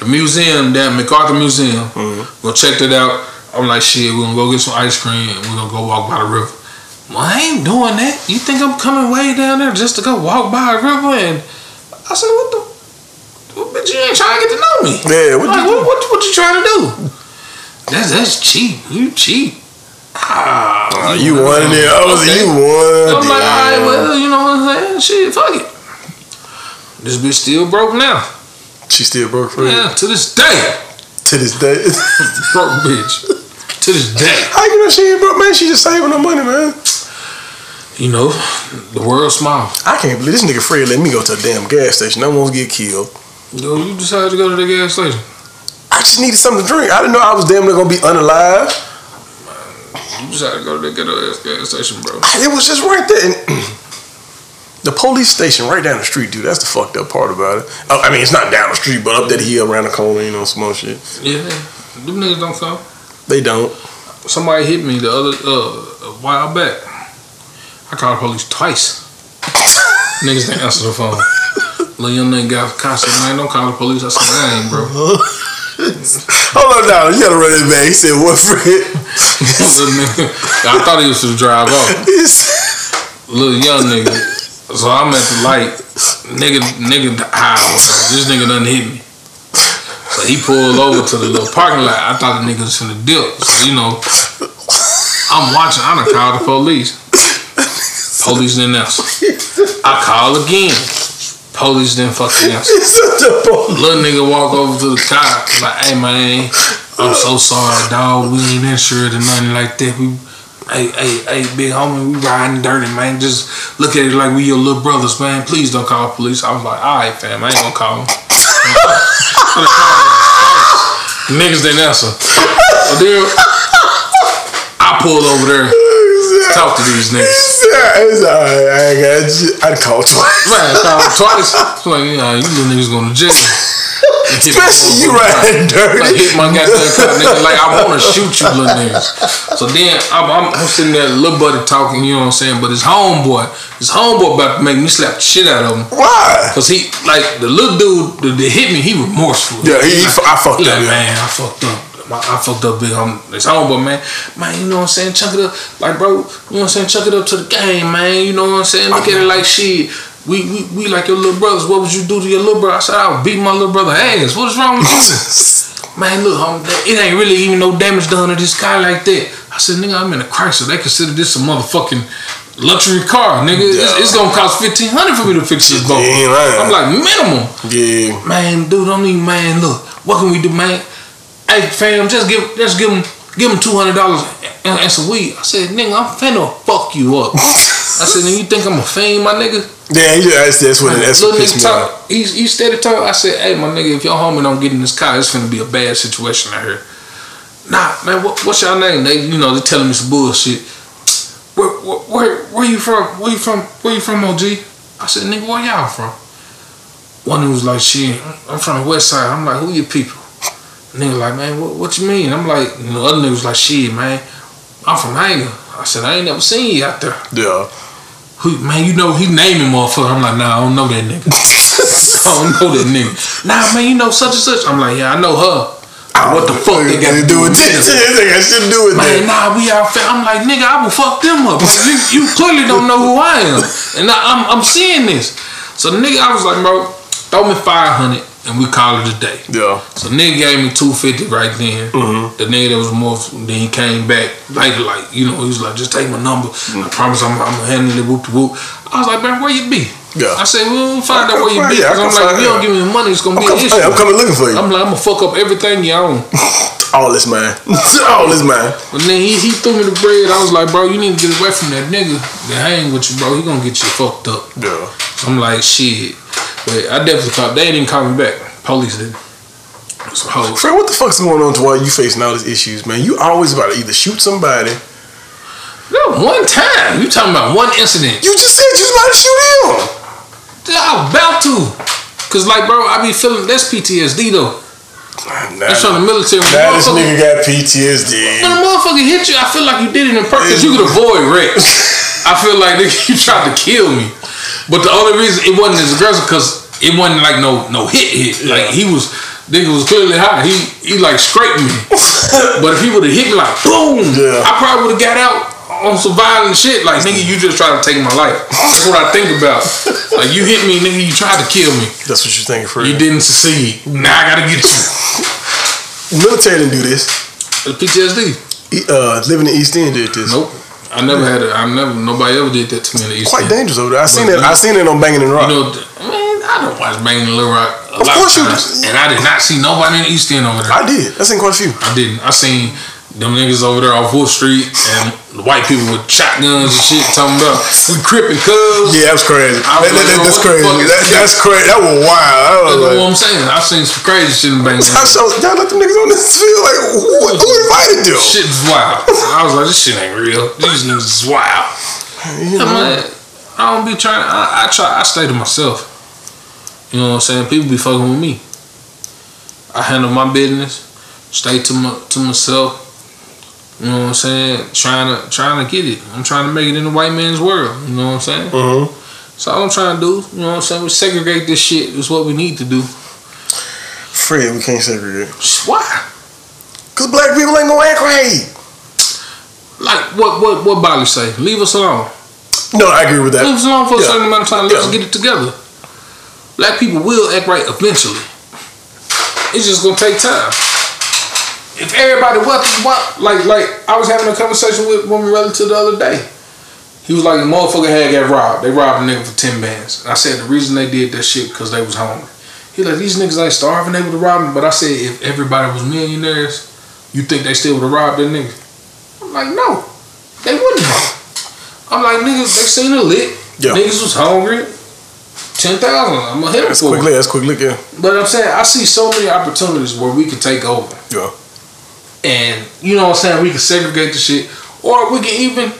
the museum that MacArthur Museum. Go check that out. I'm like, shit, we're gonna go get some ice cream and we're gonna go walk by the river. Well, I ain't doing that. You think I'm coming way down there just to go walk by a river? And I said, what the? Well, bitch, you ain't trying to get to know me. Yeah, what Like, you what, what, what you trying to do? That's that's cheap. You cheap. Ah, Uh, you wanted it. I was you I'm like, all right, it. well, you know what I'm saying? Shit, fuck it. This bitch still broke now. She still broke for Yeah, to this day, To this day. broke bitch. To this day, How you know she ain't broke, man? She just saving her money, man. you know, the world smile. I can't believe this nigga Fred let me go to a damn gas station. I almost get killed. Yo, you decided to go to the gas station. I just needed something to drink. I didn't know I was damn near gonna be unalive. You decided to go to the gas station, bro. It was just right there. And the police station right down the street, dude. That's the fucked up part about it. Oh, I mean, it's not down the street, but up that hill around the corner, you know, small shit. Yeah, them niggas don't come. They don't. Somebody hit me the other uh, a while back. I called the police twice. Niggas didn't answer the phone. Little young nigga got constant, man, don't call the police. I said, I ain't, bro. Hold on now. You gotta run it back. He said, what? Little I thought he was to drive off. Little young nigga. So I'm at the light. Nigga, nigga high. or. This nigga done hit me. So he pulled over to the little parking lot. I thought the nigga was finna dip. So, you know, I'm watching. I done called the police. Police didn't answer. I call again. Police didn't fucking answer. it's such a police. Little nigga walk over to the car. Like, hey man, I'm so sorry, dog. We ain't insured or nothing like that. We, hey, hey, hey, big homie, we riding dirty, man. Just look at it like we your little brothers, man. Please don't call the police. I was like, all right, fam, I ain't gonna call them. Niggas didn't answer. So then I pulled over there, talk to these niggas. It's alright. I ain't got. I'd call twice. I called twice. It's like, yeah, you little niggas going to jail. And hit my Especially you motherfucking car. riding Like hit my goddamn car, nigga. Like I want to shoot you, little niggas. So then I'm, I'm, I'm sitting there, little buddy talking. You know what I'm saying? But his homeboy, his homeboy about to make me slap the shit out of him. Why? Cause he like the little dude that, that hit me, he remorseful. Yeah, he- he like, fu- I fucked he up, Like, man, I fucked up. My, I fucked up big on this homeboy, man. Man, you know what I'm saying? Chuck it up, like bro. You know what I'm saying? Chuck it up to the game, man. You know what I'm saying? Look at it like shit. We, we, we like your little brothers. What would you do to your little brother? I said I would beat my little brother ass. What is wrong with you? Man, look, homie, it ain't really even no damage done to this car like that. I said, nigga, I'm in a Chrysler. They consider this a motherfucking luxury car, nigga. It's, Yeah. it's gonna cost fifteen hundred for me to fix this boat. ain't lying. I'm like minimum, Yeah. man, dude. I'm even man. Look, what can we do, man? Hey, fam, just give, just give him, give him two hundred dollars and, and some weed. I said, nigga, I'm finna fuck you up. I said, nigga, you think I'm a fiend, my nigga? Yeah, that's, that's what that's what pissed me off. talk. He, he steady talk. I said, "Hey, my nigga, if your homie don't get in this car, it's gonna be a bad situation out here." Nah, man, what, what's your name? They, you know, they telling me some bullshit. Where, where, where, where you from? Where you from? Where you from, OG? I said, nigga, where y'all from? One of them was like, shit, I'm from the west side. I'm like, who your people? Nigga like, man, what, what you mean? I'm like, and the other nigga was like, shit, man, I'm from Hanger. I said, I ain't never seen you out there. Yeah. Who, man, you know he naming motherfucker. I'm like, nah, I don't know that nigga. I don't know that nigga. Nah, man, you know such and such. I'm like, yeah, I know her. What the oh, fuck they got to do with this? got to do with Man, nah, we out. I'm like, nigga, I will fuck them up. Like, you, you clearly don't know who I am, and I, I'm I'm seeing this. So nigga, I was like, bro, throw me five hundred, and we call it a day. Yeah. So nigga gave me two fifty right then. Mm-hmm. The nigga that was more, then he came back like like you know he was like just take my number. Mm-hmm. I promise I'm I'm gonna handle it whoop de whoop. I was like man where you be? Yeah. I said we'll find out where you be. yeah, I'm like if you don't give me money it's gonna I'm, be an issue. hey, I'm coming looking for you. I'm like I'm gonna fuck up everything you own. All this man. All this man. But then he, he threw me the bread. I was like bro you need to get away from that nigga that hang with you bro. He gonna get you fucked up. Yeah. So I'm like shit. But I definitely called. They didn't call me back. Police did. So. Fred, what the fuck's going on to why you facing all these issues, man? You always about to either shoot somebody. No, one time. You talking about one incident. You just said you was about to shoot him. I was about to. Cause like bro, I be feeling that's PTSD though. Nah, That's from the military. Now the this nigga got PTSD. when a motherfucker hit you, I feel like you did it in purpose. You could avoid wrecks. I feel like nigga, you tried to kill me. But the only reason it wasn't as aggressive because it wasn't like no no hit hit. Like he was nigga was clearly high. He he like scraped me. but if he would have hit me like boom, Yeah. I probably would have got out on some violent shit. Like nigga, you just tried to take my life. That's what I think about. Like you hit me, nigga, you tried to kill me. That's what you're thinking, for. You didn't succeed. Now I gotta get you. Military didn't do this. PTSD. Uh, living in East End did this. Nope. I never had it. I never. Nobody ever did that to me in the East Quite End. dangerous over there. I seen But it. I seen it on Banging and Rock. You know, man, I don't watch Banging and Little Rock Of course you do. and I did not see nobody in the East End over there. I did. I seen quite a few. I didn't. I seen them niggas over there off Wolfe Street and the white people with shotguns and shit talking about we crippin' cuz. Yeah, that was crazy. I was That- that- that- that's crazy. That, that's crazy. That was wild. I That's was what like, I'm saying. I've seen some crazy shit in Banging. I saw, y'all let them niggas on this field. Like, who, who invited them? Shit is wild. I was like, this shit ain't real. These niggas is wild. You know, I'm like, I don't be trying. I, I try. I stay to myself. You know what I'm saying? People be fucking with me. I handle my business. Stay to my to myself. You know what I'm saying? Trying to trying to get it. I'm trying to make it in the white man's world. You know what I'm saying? Mhm. So all I'm trying to do, you know what I'm saying? We segregate this shit. Is what we need to do. Fred, we can't segregate. Why? Cause black people ain't gonna act right. Like what? What? What Bali say? Leave us alone. No, I agree with that. Leave us alone for a Yeah. certain amount of time. Let's Yeah. get it together. Black people will act right eventually. It's just gonna take time. If everybody welcome, what like like I was having a conversation with one relative the other day. He was like, the motherfucker had got robbed. They robbed a nigga for ten bands. And I said the reason they did that shit because they was hungry. He like these niggas ain't starving. They would have robbed him. But I said if everybody was millionaires, you think they still would have robbed that nigga? I'm like no, they wouldn't have. I'm like niggas. They seen a lick. Yeah. Niggas was hungry. ten thousand. I'm gonna hit him That's for quickly. it. That's quick look. Yeah. But I'm saying I see so many opportunities where we can take over, Yeah. And you know what I'm saying. We can segregate the shit, or we can even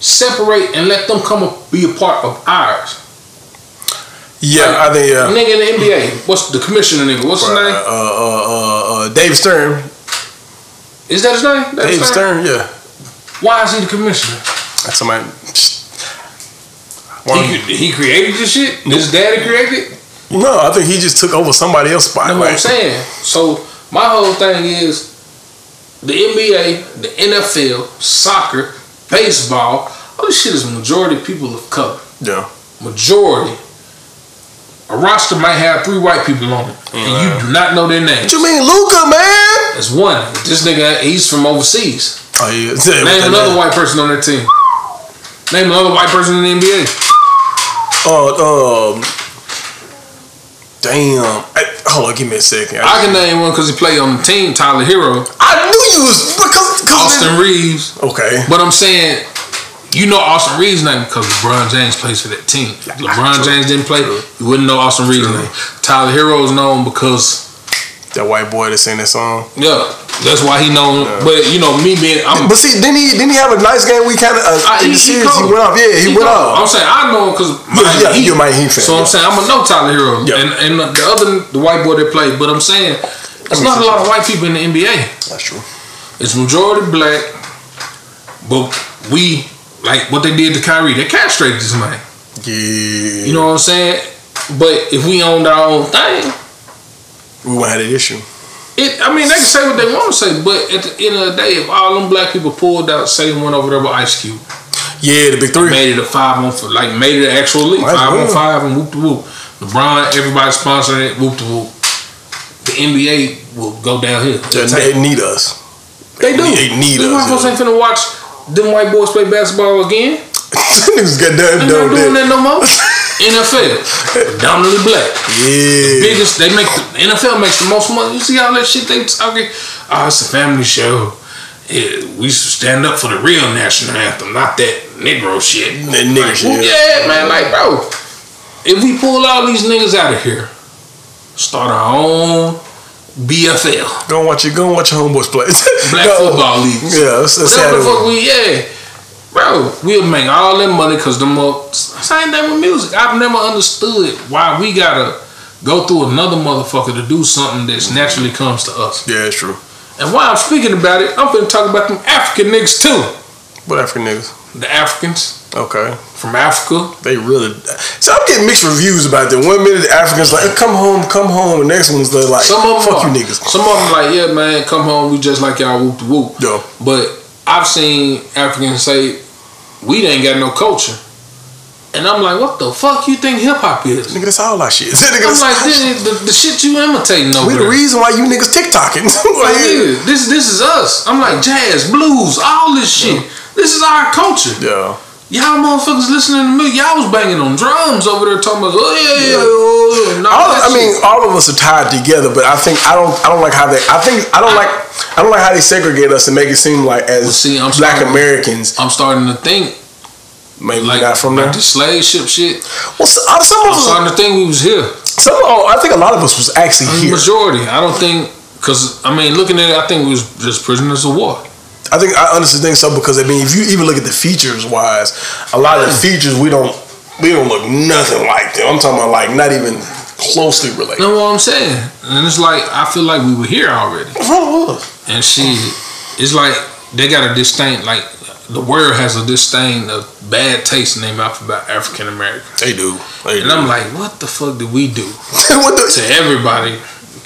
separate and let them come be a part of ours. Yeah. I think. Yeah. Nigga in the NBA, what's the commissioner nigga? What's his Uh, name? uh, uh, uh, Dave Stern. Is that his name? That's Dave his name? Stern. Yeah. Why is he the commissioner? That's somebody. He, he created this shit. His daddy created. it? No, I think he just took over somebody else's spot. That's what I'm saying. So my whole thing is the NBA, the NFL, soccer, baseball. All this shit is majority people of color. Yeah. Majority. A roster might have three white people on it, and you do not know their names. What you mean, Luka, man? There's one. This nigga, he's from overseas. Oh yeah. Name another white person on that team. Name another white person in the NBA. Oh, um, damn. Hey, hold on, give me a second. I can name one because he played on the team, Tyler Herro, I knew you was because, because Austin Reaves. Okay. But I'm saying, you know Austin Reaves' name because LeBron James plays for that team. If LeBron James didn't play, you wouldn't know Austin Reaves' name. Tyler Herro is known because, That white boy that sang that song. yeah, that's why he known. But you know, me being, I'm. But see, didn't he? Didn't he have a nice game? We kind of uh, the series. He, went off. Yeah, he, went cold. I'm saying I know him because Yeah, yeah, you're a Miami Heat fan, So I'm saying I'm gonna know Tyler Herro Yeah. and and the other the white boy that played. But I'm saying there's not a lot of white people in the NBA. That's true. It's majority black, but we like what they did to Kyrie. They castrated this man. Yeah. You know what I'm saying? But if we owned our own thing, we won't have that issue. it. I mean, they can say what they want to say, but at the end of the day, if all them black people pulled out, say one over there with Ice Cube, Yeah, the big three. made it a five on like made it an actual league, five on five, and whoop to whoop. LeBron, everybody sponsoring it, whoop to whoop. The NBA will go downhill. They, they need us. They do. They need us, yeah. ain't finna watch them white boys play basketball again. Niggas got done They're not doing that no more. NFL, predominantly black. Yeah. biggest. They make the NFL makes the most money. You see all that shit they talking? Oh, ah, it's a family show. Yeah, we should stand up for the real national anthem, not that Negro shit. That nigga shit. yeah, man. Like, bro, if we pull all these niggas out of here, start our own BFL, Go watch your go watch your homeboys play. Black Go. Football Leagues. Yeah, that's, that's Whatever the fuck we, yeah. Bro, we'll make all that money because them up. Same thing with music. I've never understood why we gotta go through another motherfucker to do something that naturally comes to us. Yeah, it's true. And while I'm speaking about it, I'm gonna talk about them African niggas too. What African niggas? The Africans Okay. from Africa. They really. So I'm getting mixed reviews about them. One minute the Africans like, come home, come home. The next one's they're like, Some of them fuck are. you niggas. Some of them like, yeah, man, come home. We just like y'all whoop de whoop. Yeah. But I've seen Africans say we ain't got no culture, and I'm like, what the fuck you think hip hop is? Nigga, that's all our shit. Nigga, I'm like, this, the, the shit you imitating over We the there. reason why you niggas TikToking. Like, nigga, this this is us. I'm like jazz, blues, all this shit. This is our culture. yeah. Y'all motherfuckers listening to me. Y'all was banging on drums over there talking about, oh yeah, yeah, yeah. oh, and all All, I mean, all of us are tied together, but I think I don't. I don't like how they. I think I don't like. I don't like how they segregate us and make it seem like as Well, see, I'm black starting- Americans. I'm starting to think Maybe like, got from there. like the slave ship shit. Well, so- uh, some of I'm us. starting to think we was here. Some. Oh, I think a lot of us was actually The here. majority. I don't think because I mean, looking at it, I think we was just prisoners of war. I think I honestly think so because I mean, if you even look at the features wise, a lot of the features we don't we don't look nothing like them. I'm talking about like not even closely related. Know what I'm saying? And it's like I feel like we were here already. And she, it's like they got a disdain. Like the world has a disdain of bad taste in their mouth about African Americans. They do. They And do. I'm like, what the fuck did we do what the? to everybody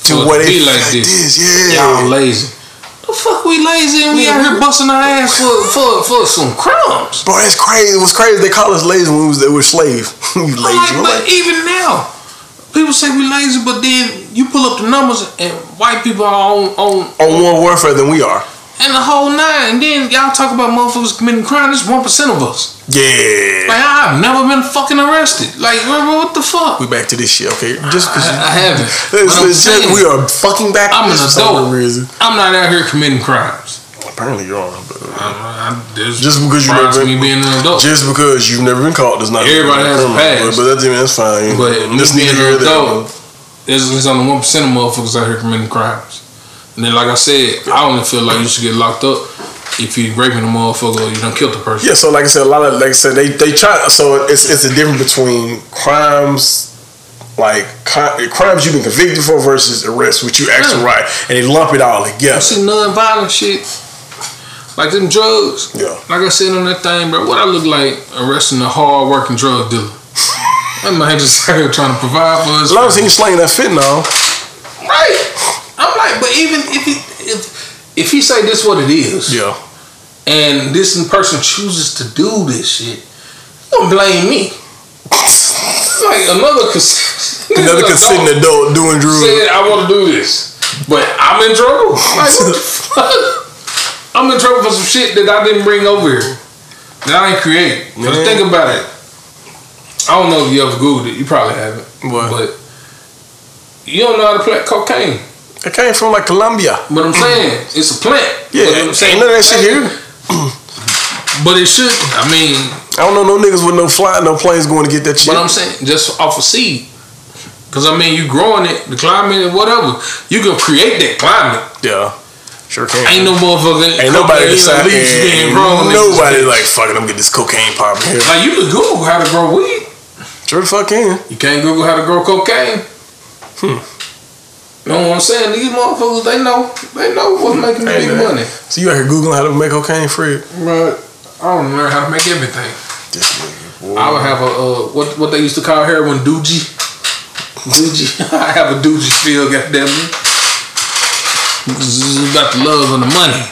to they be like like this? this, yeah. Y'all lazy. The fuck we lazy and we out here mm-hmm. busting our ass for for for some crumbs. Bro, that's crazy. It was crazy. They call us lazy when we was, they were slaves. you lazy. Like, but like, even now, people say we lazy, but then you pull up the numbers and white people are on on on more warfare than we are. And the whole nine. And then y'all talk about motherfuckers committing crime. It's one percent of us. Yeah. Like I've never been fucking arrested. Like what, the fuck? we back to this shit, okay? Just because I haven't. But It's- I'm it's just- saying, we are fucking back. I'm an adult. reason. I'm not out here committing crimes. Apparently you're but uh, I, I, just because you never me being an adult. just because you've never been caught does not Everybody has a past. But, but that's, I that's fine. But me this being an adult, there's, there's only one percent of motherfuckers out here committing crimes. And then, like I said, I only feel like you should get locked up if you raping a motherfucker or you don't kill the person. Yeah, so like I said, a lot of like I said, they they try. So it's it's a difference between crimes. Like crimes you've been convicted for versus arrests, which you actually Yeah. right, and they lump it all together. You see non-violent shit, like them drugs. Yeah. Like I said on that thing, bro. What I look like arresting a hard-working drug dealer. That man just out here trying to provide for us. As long as he ain't slaying that fentanyl, Right. I'm like, but even if he if if he say this what it is, yeah, and this person chooses to do this shit, don't blame me. like another cons- another consistent adult doing drugs. said I want to do this, but I'm in trouble. Like what the fuck? I'm in trouble for some shit that I didn't bring over here, that I didn't create. Cause Man. think about it. I don't know if you ever googled it. You probably haven't. What? But you don't know how to plant cocaine. It came from like Colombia. But I'm saying it's a plant. Yeah, But I'm saying ain't none of that shit here. But it should. I mean, I don't know no niggas with no fly, no planes going to get that shit. but I'm saying just off a seed. Cause I mean, you growing it, the climate, and whatever. You can create that climate. yeah, sure can. Ain't no motherfucker. Ain't nobody cocaine decide. leaves being grown nobody like fuck it. I'm get this cocaine popping here. Like you can Google how to grow weed. Sure the fuck can. You can't Google how to grow cocaine. Hmm. You know what I'm saying? These motherfuckers, they know. They know what's making Hey, big man. money. So you out here googling how to make cocaine free? But I don't know how to make everything. This nigga. I would have a uh, what what they used to call heroin doogie. Doogie. I have a doogie still, goddamn me. About the love of the money.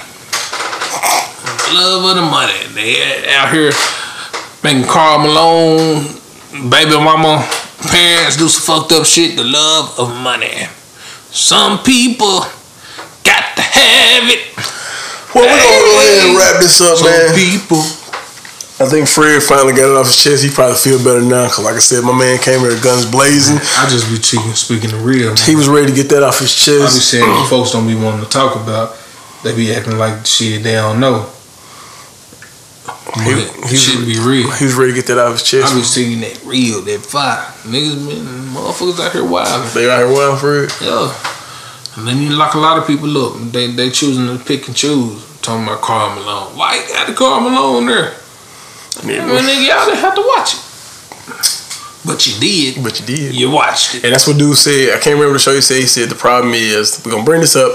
Love of the money. They out here making Karl Malone, baby mama, parents do some fucked up shit. The love of money. Some people got to have it. Well, we're gonna go ahead and wrap this up, Some man. people. I think Fred finally got it off his chest. He probably feel better now, cause like I said, my man came here guns blazing. I just be cheating, speaking the real. Man. He was ready to get that off his I be chest. saying folks don't be wanting to talk about. They be acting like shit they don't know. He- he- shit be real. He was ready to get that off his chest. I be seeing that real, that fire. Niggas been motherfuckers out here wild. They out here wild, for it. Yeah. And then you lock a lot of people up. They they choosing to pick and choose. Talking about Karl Malone. Why you got the Karl Malone there? I mean, nigga, y'all didn't have to watch it. But you did. but you did. You watched it. And that's what dude said. I can't remember the show he said. He said the problem is we're gonna bring this up.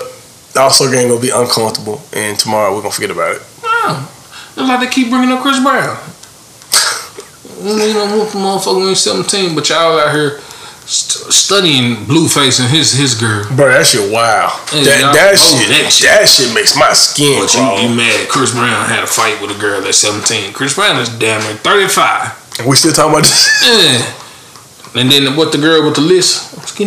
Also, game gonna be uncomfortable, and tomorrow we're gonna forget about it. Wow. It's like they keep bringing up Chris Brown. you know, whoop the motherfucker when he's 17, but y'all out here st- studying Blueface and his his girl. Bro, that shit wow. Hey, that y'all that shit, that that shit. shit makes my skin But crawl. you, you mad Chris Brown had a fight with a girl that's 17. Chris Brown is damn near 35. And we still talking about this. Yeah. And then what the girl with the list? she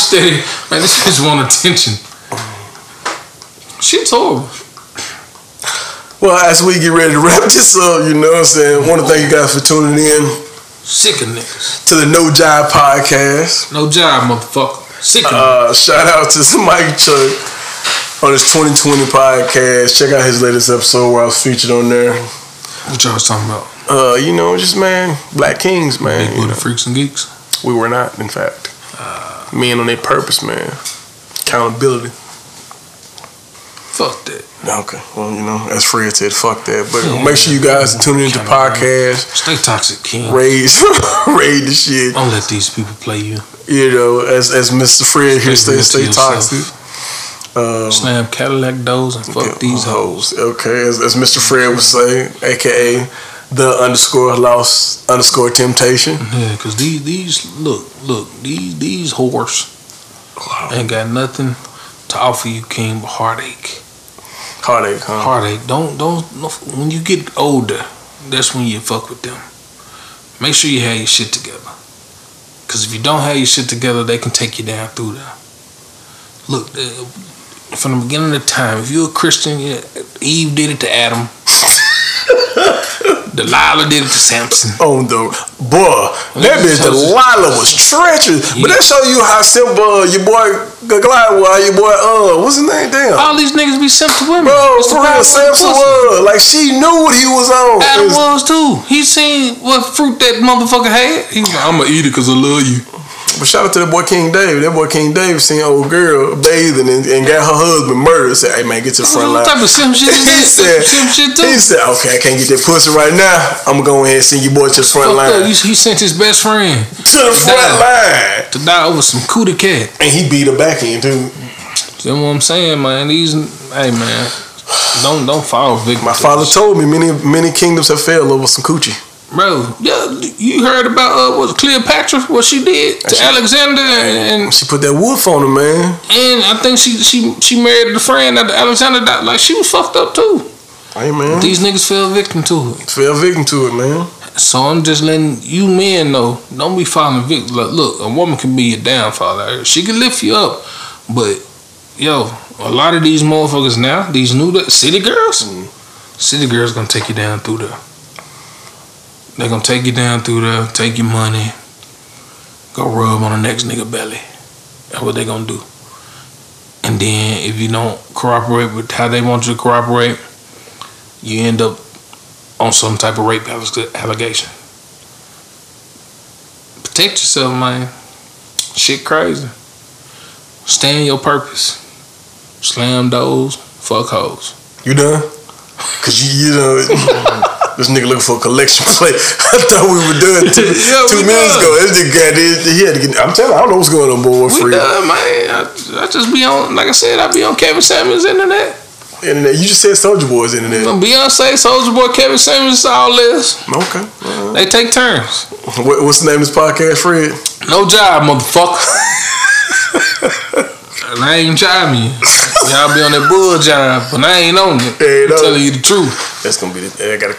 steady. Man, this just want attention. Shit's horrible. Well, as we get ready to wrap this up, you know what I'm saying? want to thank you guys for tuning in Sick of niggas. to the No Jive podcast. No job, motherfucker. Sick of Uh, shout out to Mike Chuck on his 2020 podcast. Check out his latest episode where I was featured on there. What y'all was talking about? Uh, you know, just man, Black Kings, man. Big booty freaks and geeks. We were not, in fact. Men on their purpose, man. Accountability. Fuck that. Okay, well, you know, as Fred said, fuck that. But make sure you guys tuning into podcast. Stay toxic, King. Raise, raid the shit. Don't let these people play you. You know, as as Mr. Fred here, Stay stay real to stay yourself. toxic. Um, Slam Cadillac doors and fuck yeah, these hoes. Okay, as, as Mr. Fred would say, aka the underscore lost underscore temptation. Yeah, cause these these look look these these whores ain't got nothing to offer you, King, but heartache. Heartache, huh? Heartache. Don't don't when you get older, that's when you fuck with them. Make sure you have your shit together. Cause if you don't have your shit together, they can take you down through there. Look, uh, from the beginning of time, if you're a Christian, yeah, Eve did it to Adam. Delilah did it to Samson. On the boy, that bitch Delilah was treacherous. But that show you how simple your boy Glide was, your boy uh, what's his name? Damn. All these niggas be simple to women. Bro, It's for real, Samson was like she knew what he was on. Adam was too. He seen what fruit that motherfucker had. He was like, I'm gonna eat it because I love you. But shout out to that boy King Dave. That boy King Dave seen old girl bathing and, and got her husband murdered. Said, "Hey man, get to the front What line." type of sim shit is he that? said, Sim shit too. "He said, okay, I can't get that pussy right now. I'm gonna go ahead and send your boy to the front up. line. He, he sent his best friend To the front Died. line." to die over some cootie cat. And he beat her back in too. You know what I'm saying, man? These, hey man, don't don't fall victim. My father told me many many kingdoms have failed over some coochie. Bro. Yeah, you heard about uh, what Cleopatra? What she did to She- Alexander, and She put that wolf on him, man. and I think she she she married the friend that Alexander died. Like she was fucked up too. Hey man, These niggas fell victim to it. fell victim to it, man. So I'm just letting you men know, don't be falling victim. Look, look, a woman can be your downfall. She can lift you up, but yo, a lot of these motherfuckers now, these new city girls, city girls gonna take you down through there. They're gonna take you down through there, take your money, go rub on the next nigga belly. That's what they gonna do. And then if you don't cooperate with how they want you to cooperate, you end up on some type of rape allegation. Protect yourself, man. Shit crazy. Stay in your purpose. Slam doors, fuck hoes. You done? Cause you, you know, this nigga looking for a collection plate. I thought we were done two, Yeah, two minutes done. ago. This nigga got this. He had to get. I'm telling. you, I don't know what's going on, boy. We Free done, man. I, I just be on, like I said, I be on Kevin Samuels internet. internet. You just said Soldier Boy's internet. Beyonce, Soldier Boy, Kevin Samuels, all this. Okay. Right. They take turns. What, what's the name of this podcast, Fred? No job, motherfucker. and I ain't jiving you. Y'all be on that bull job, but I ain't on it. Ain't I'm telling you the truth. That's gonna be the. I gotta.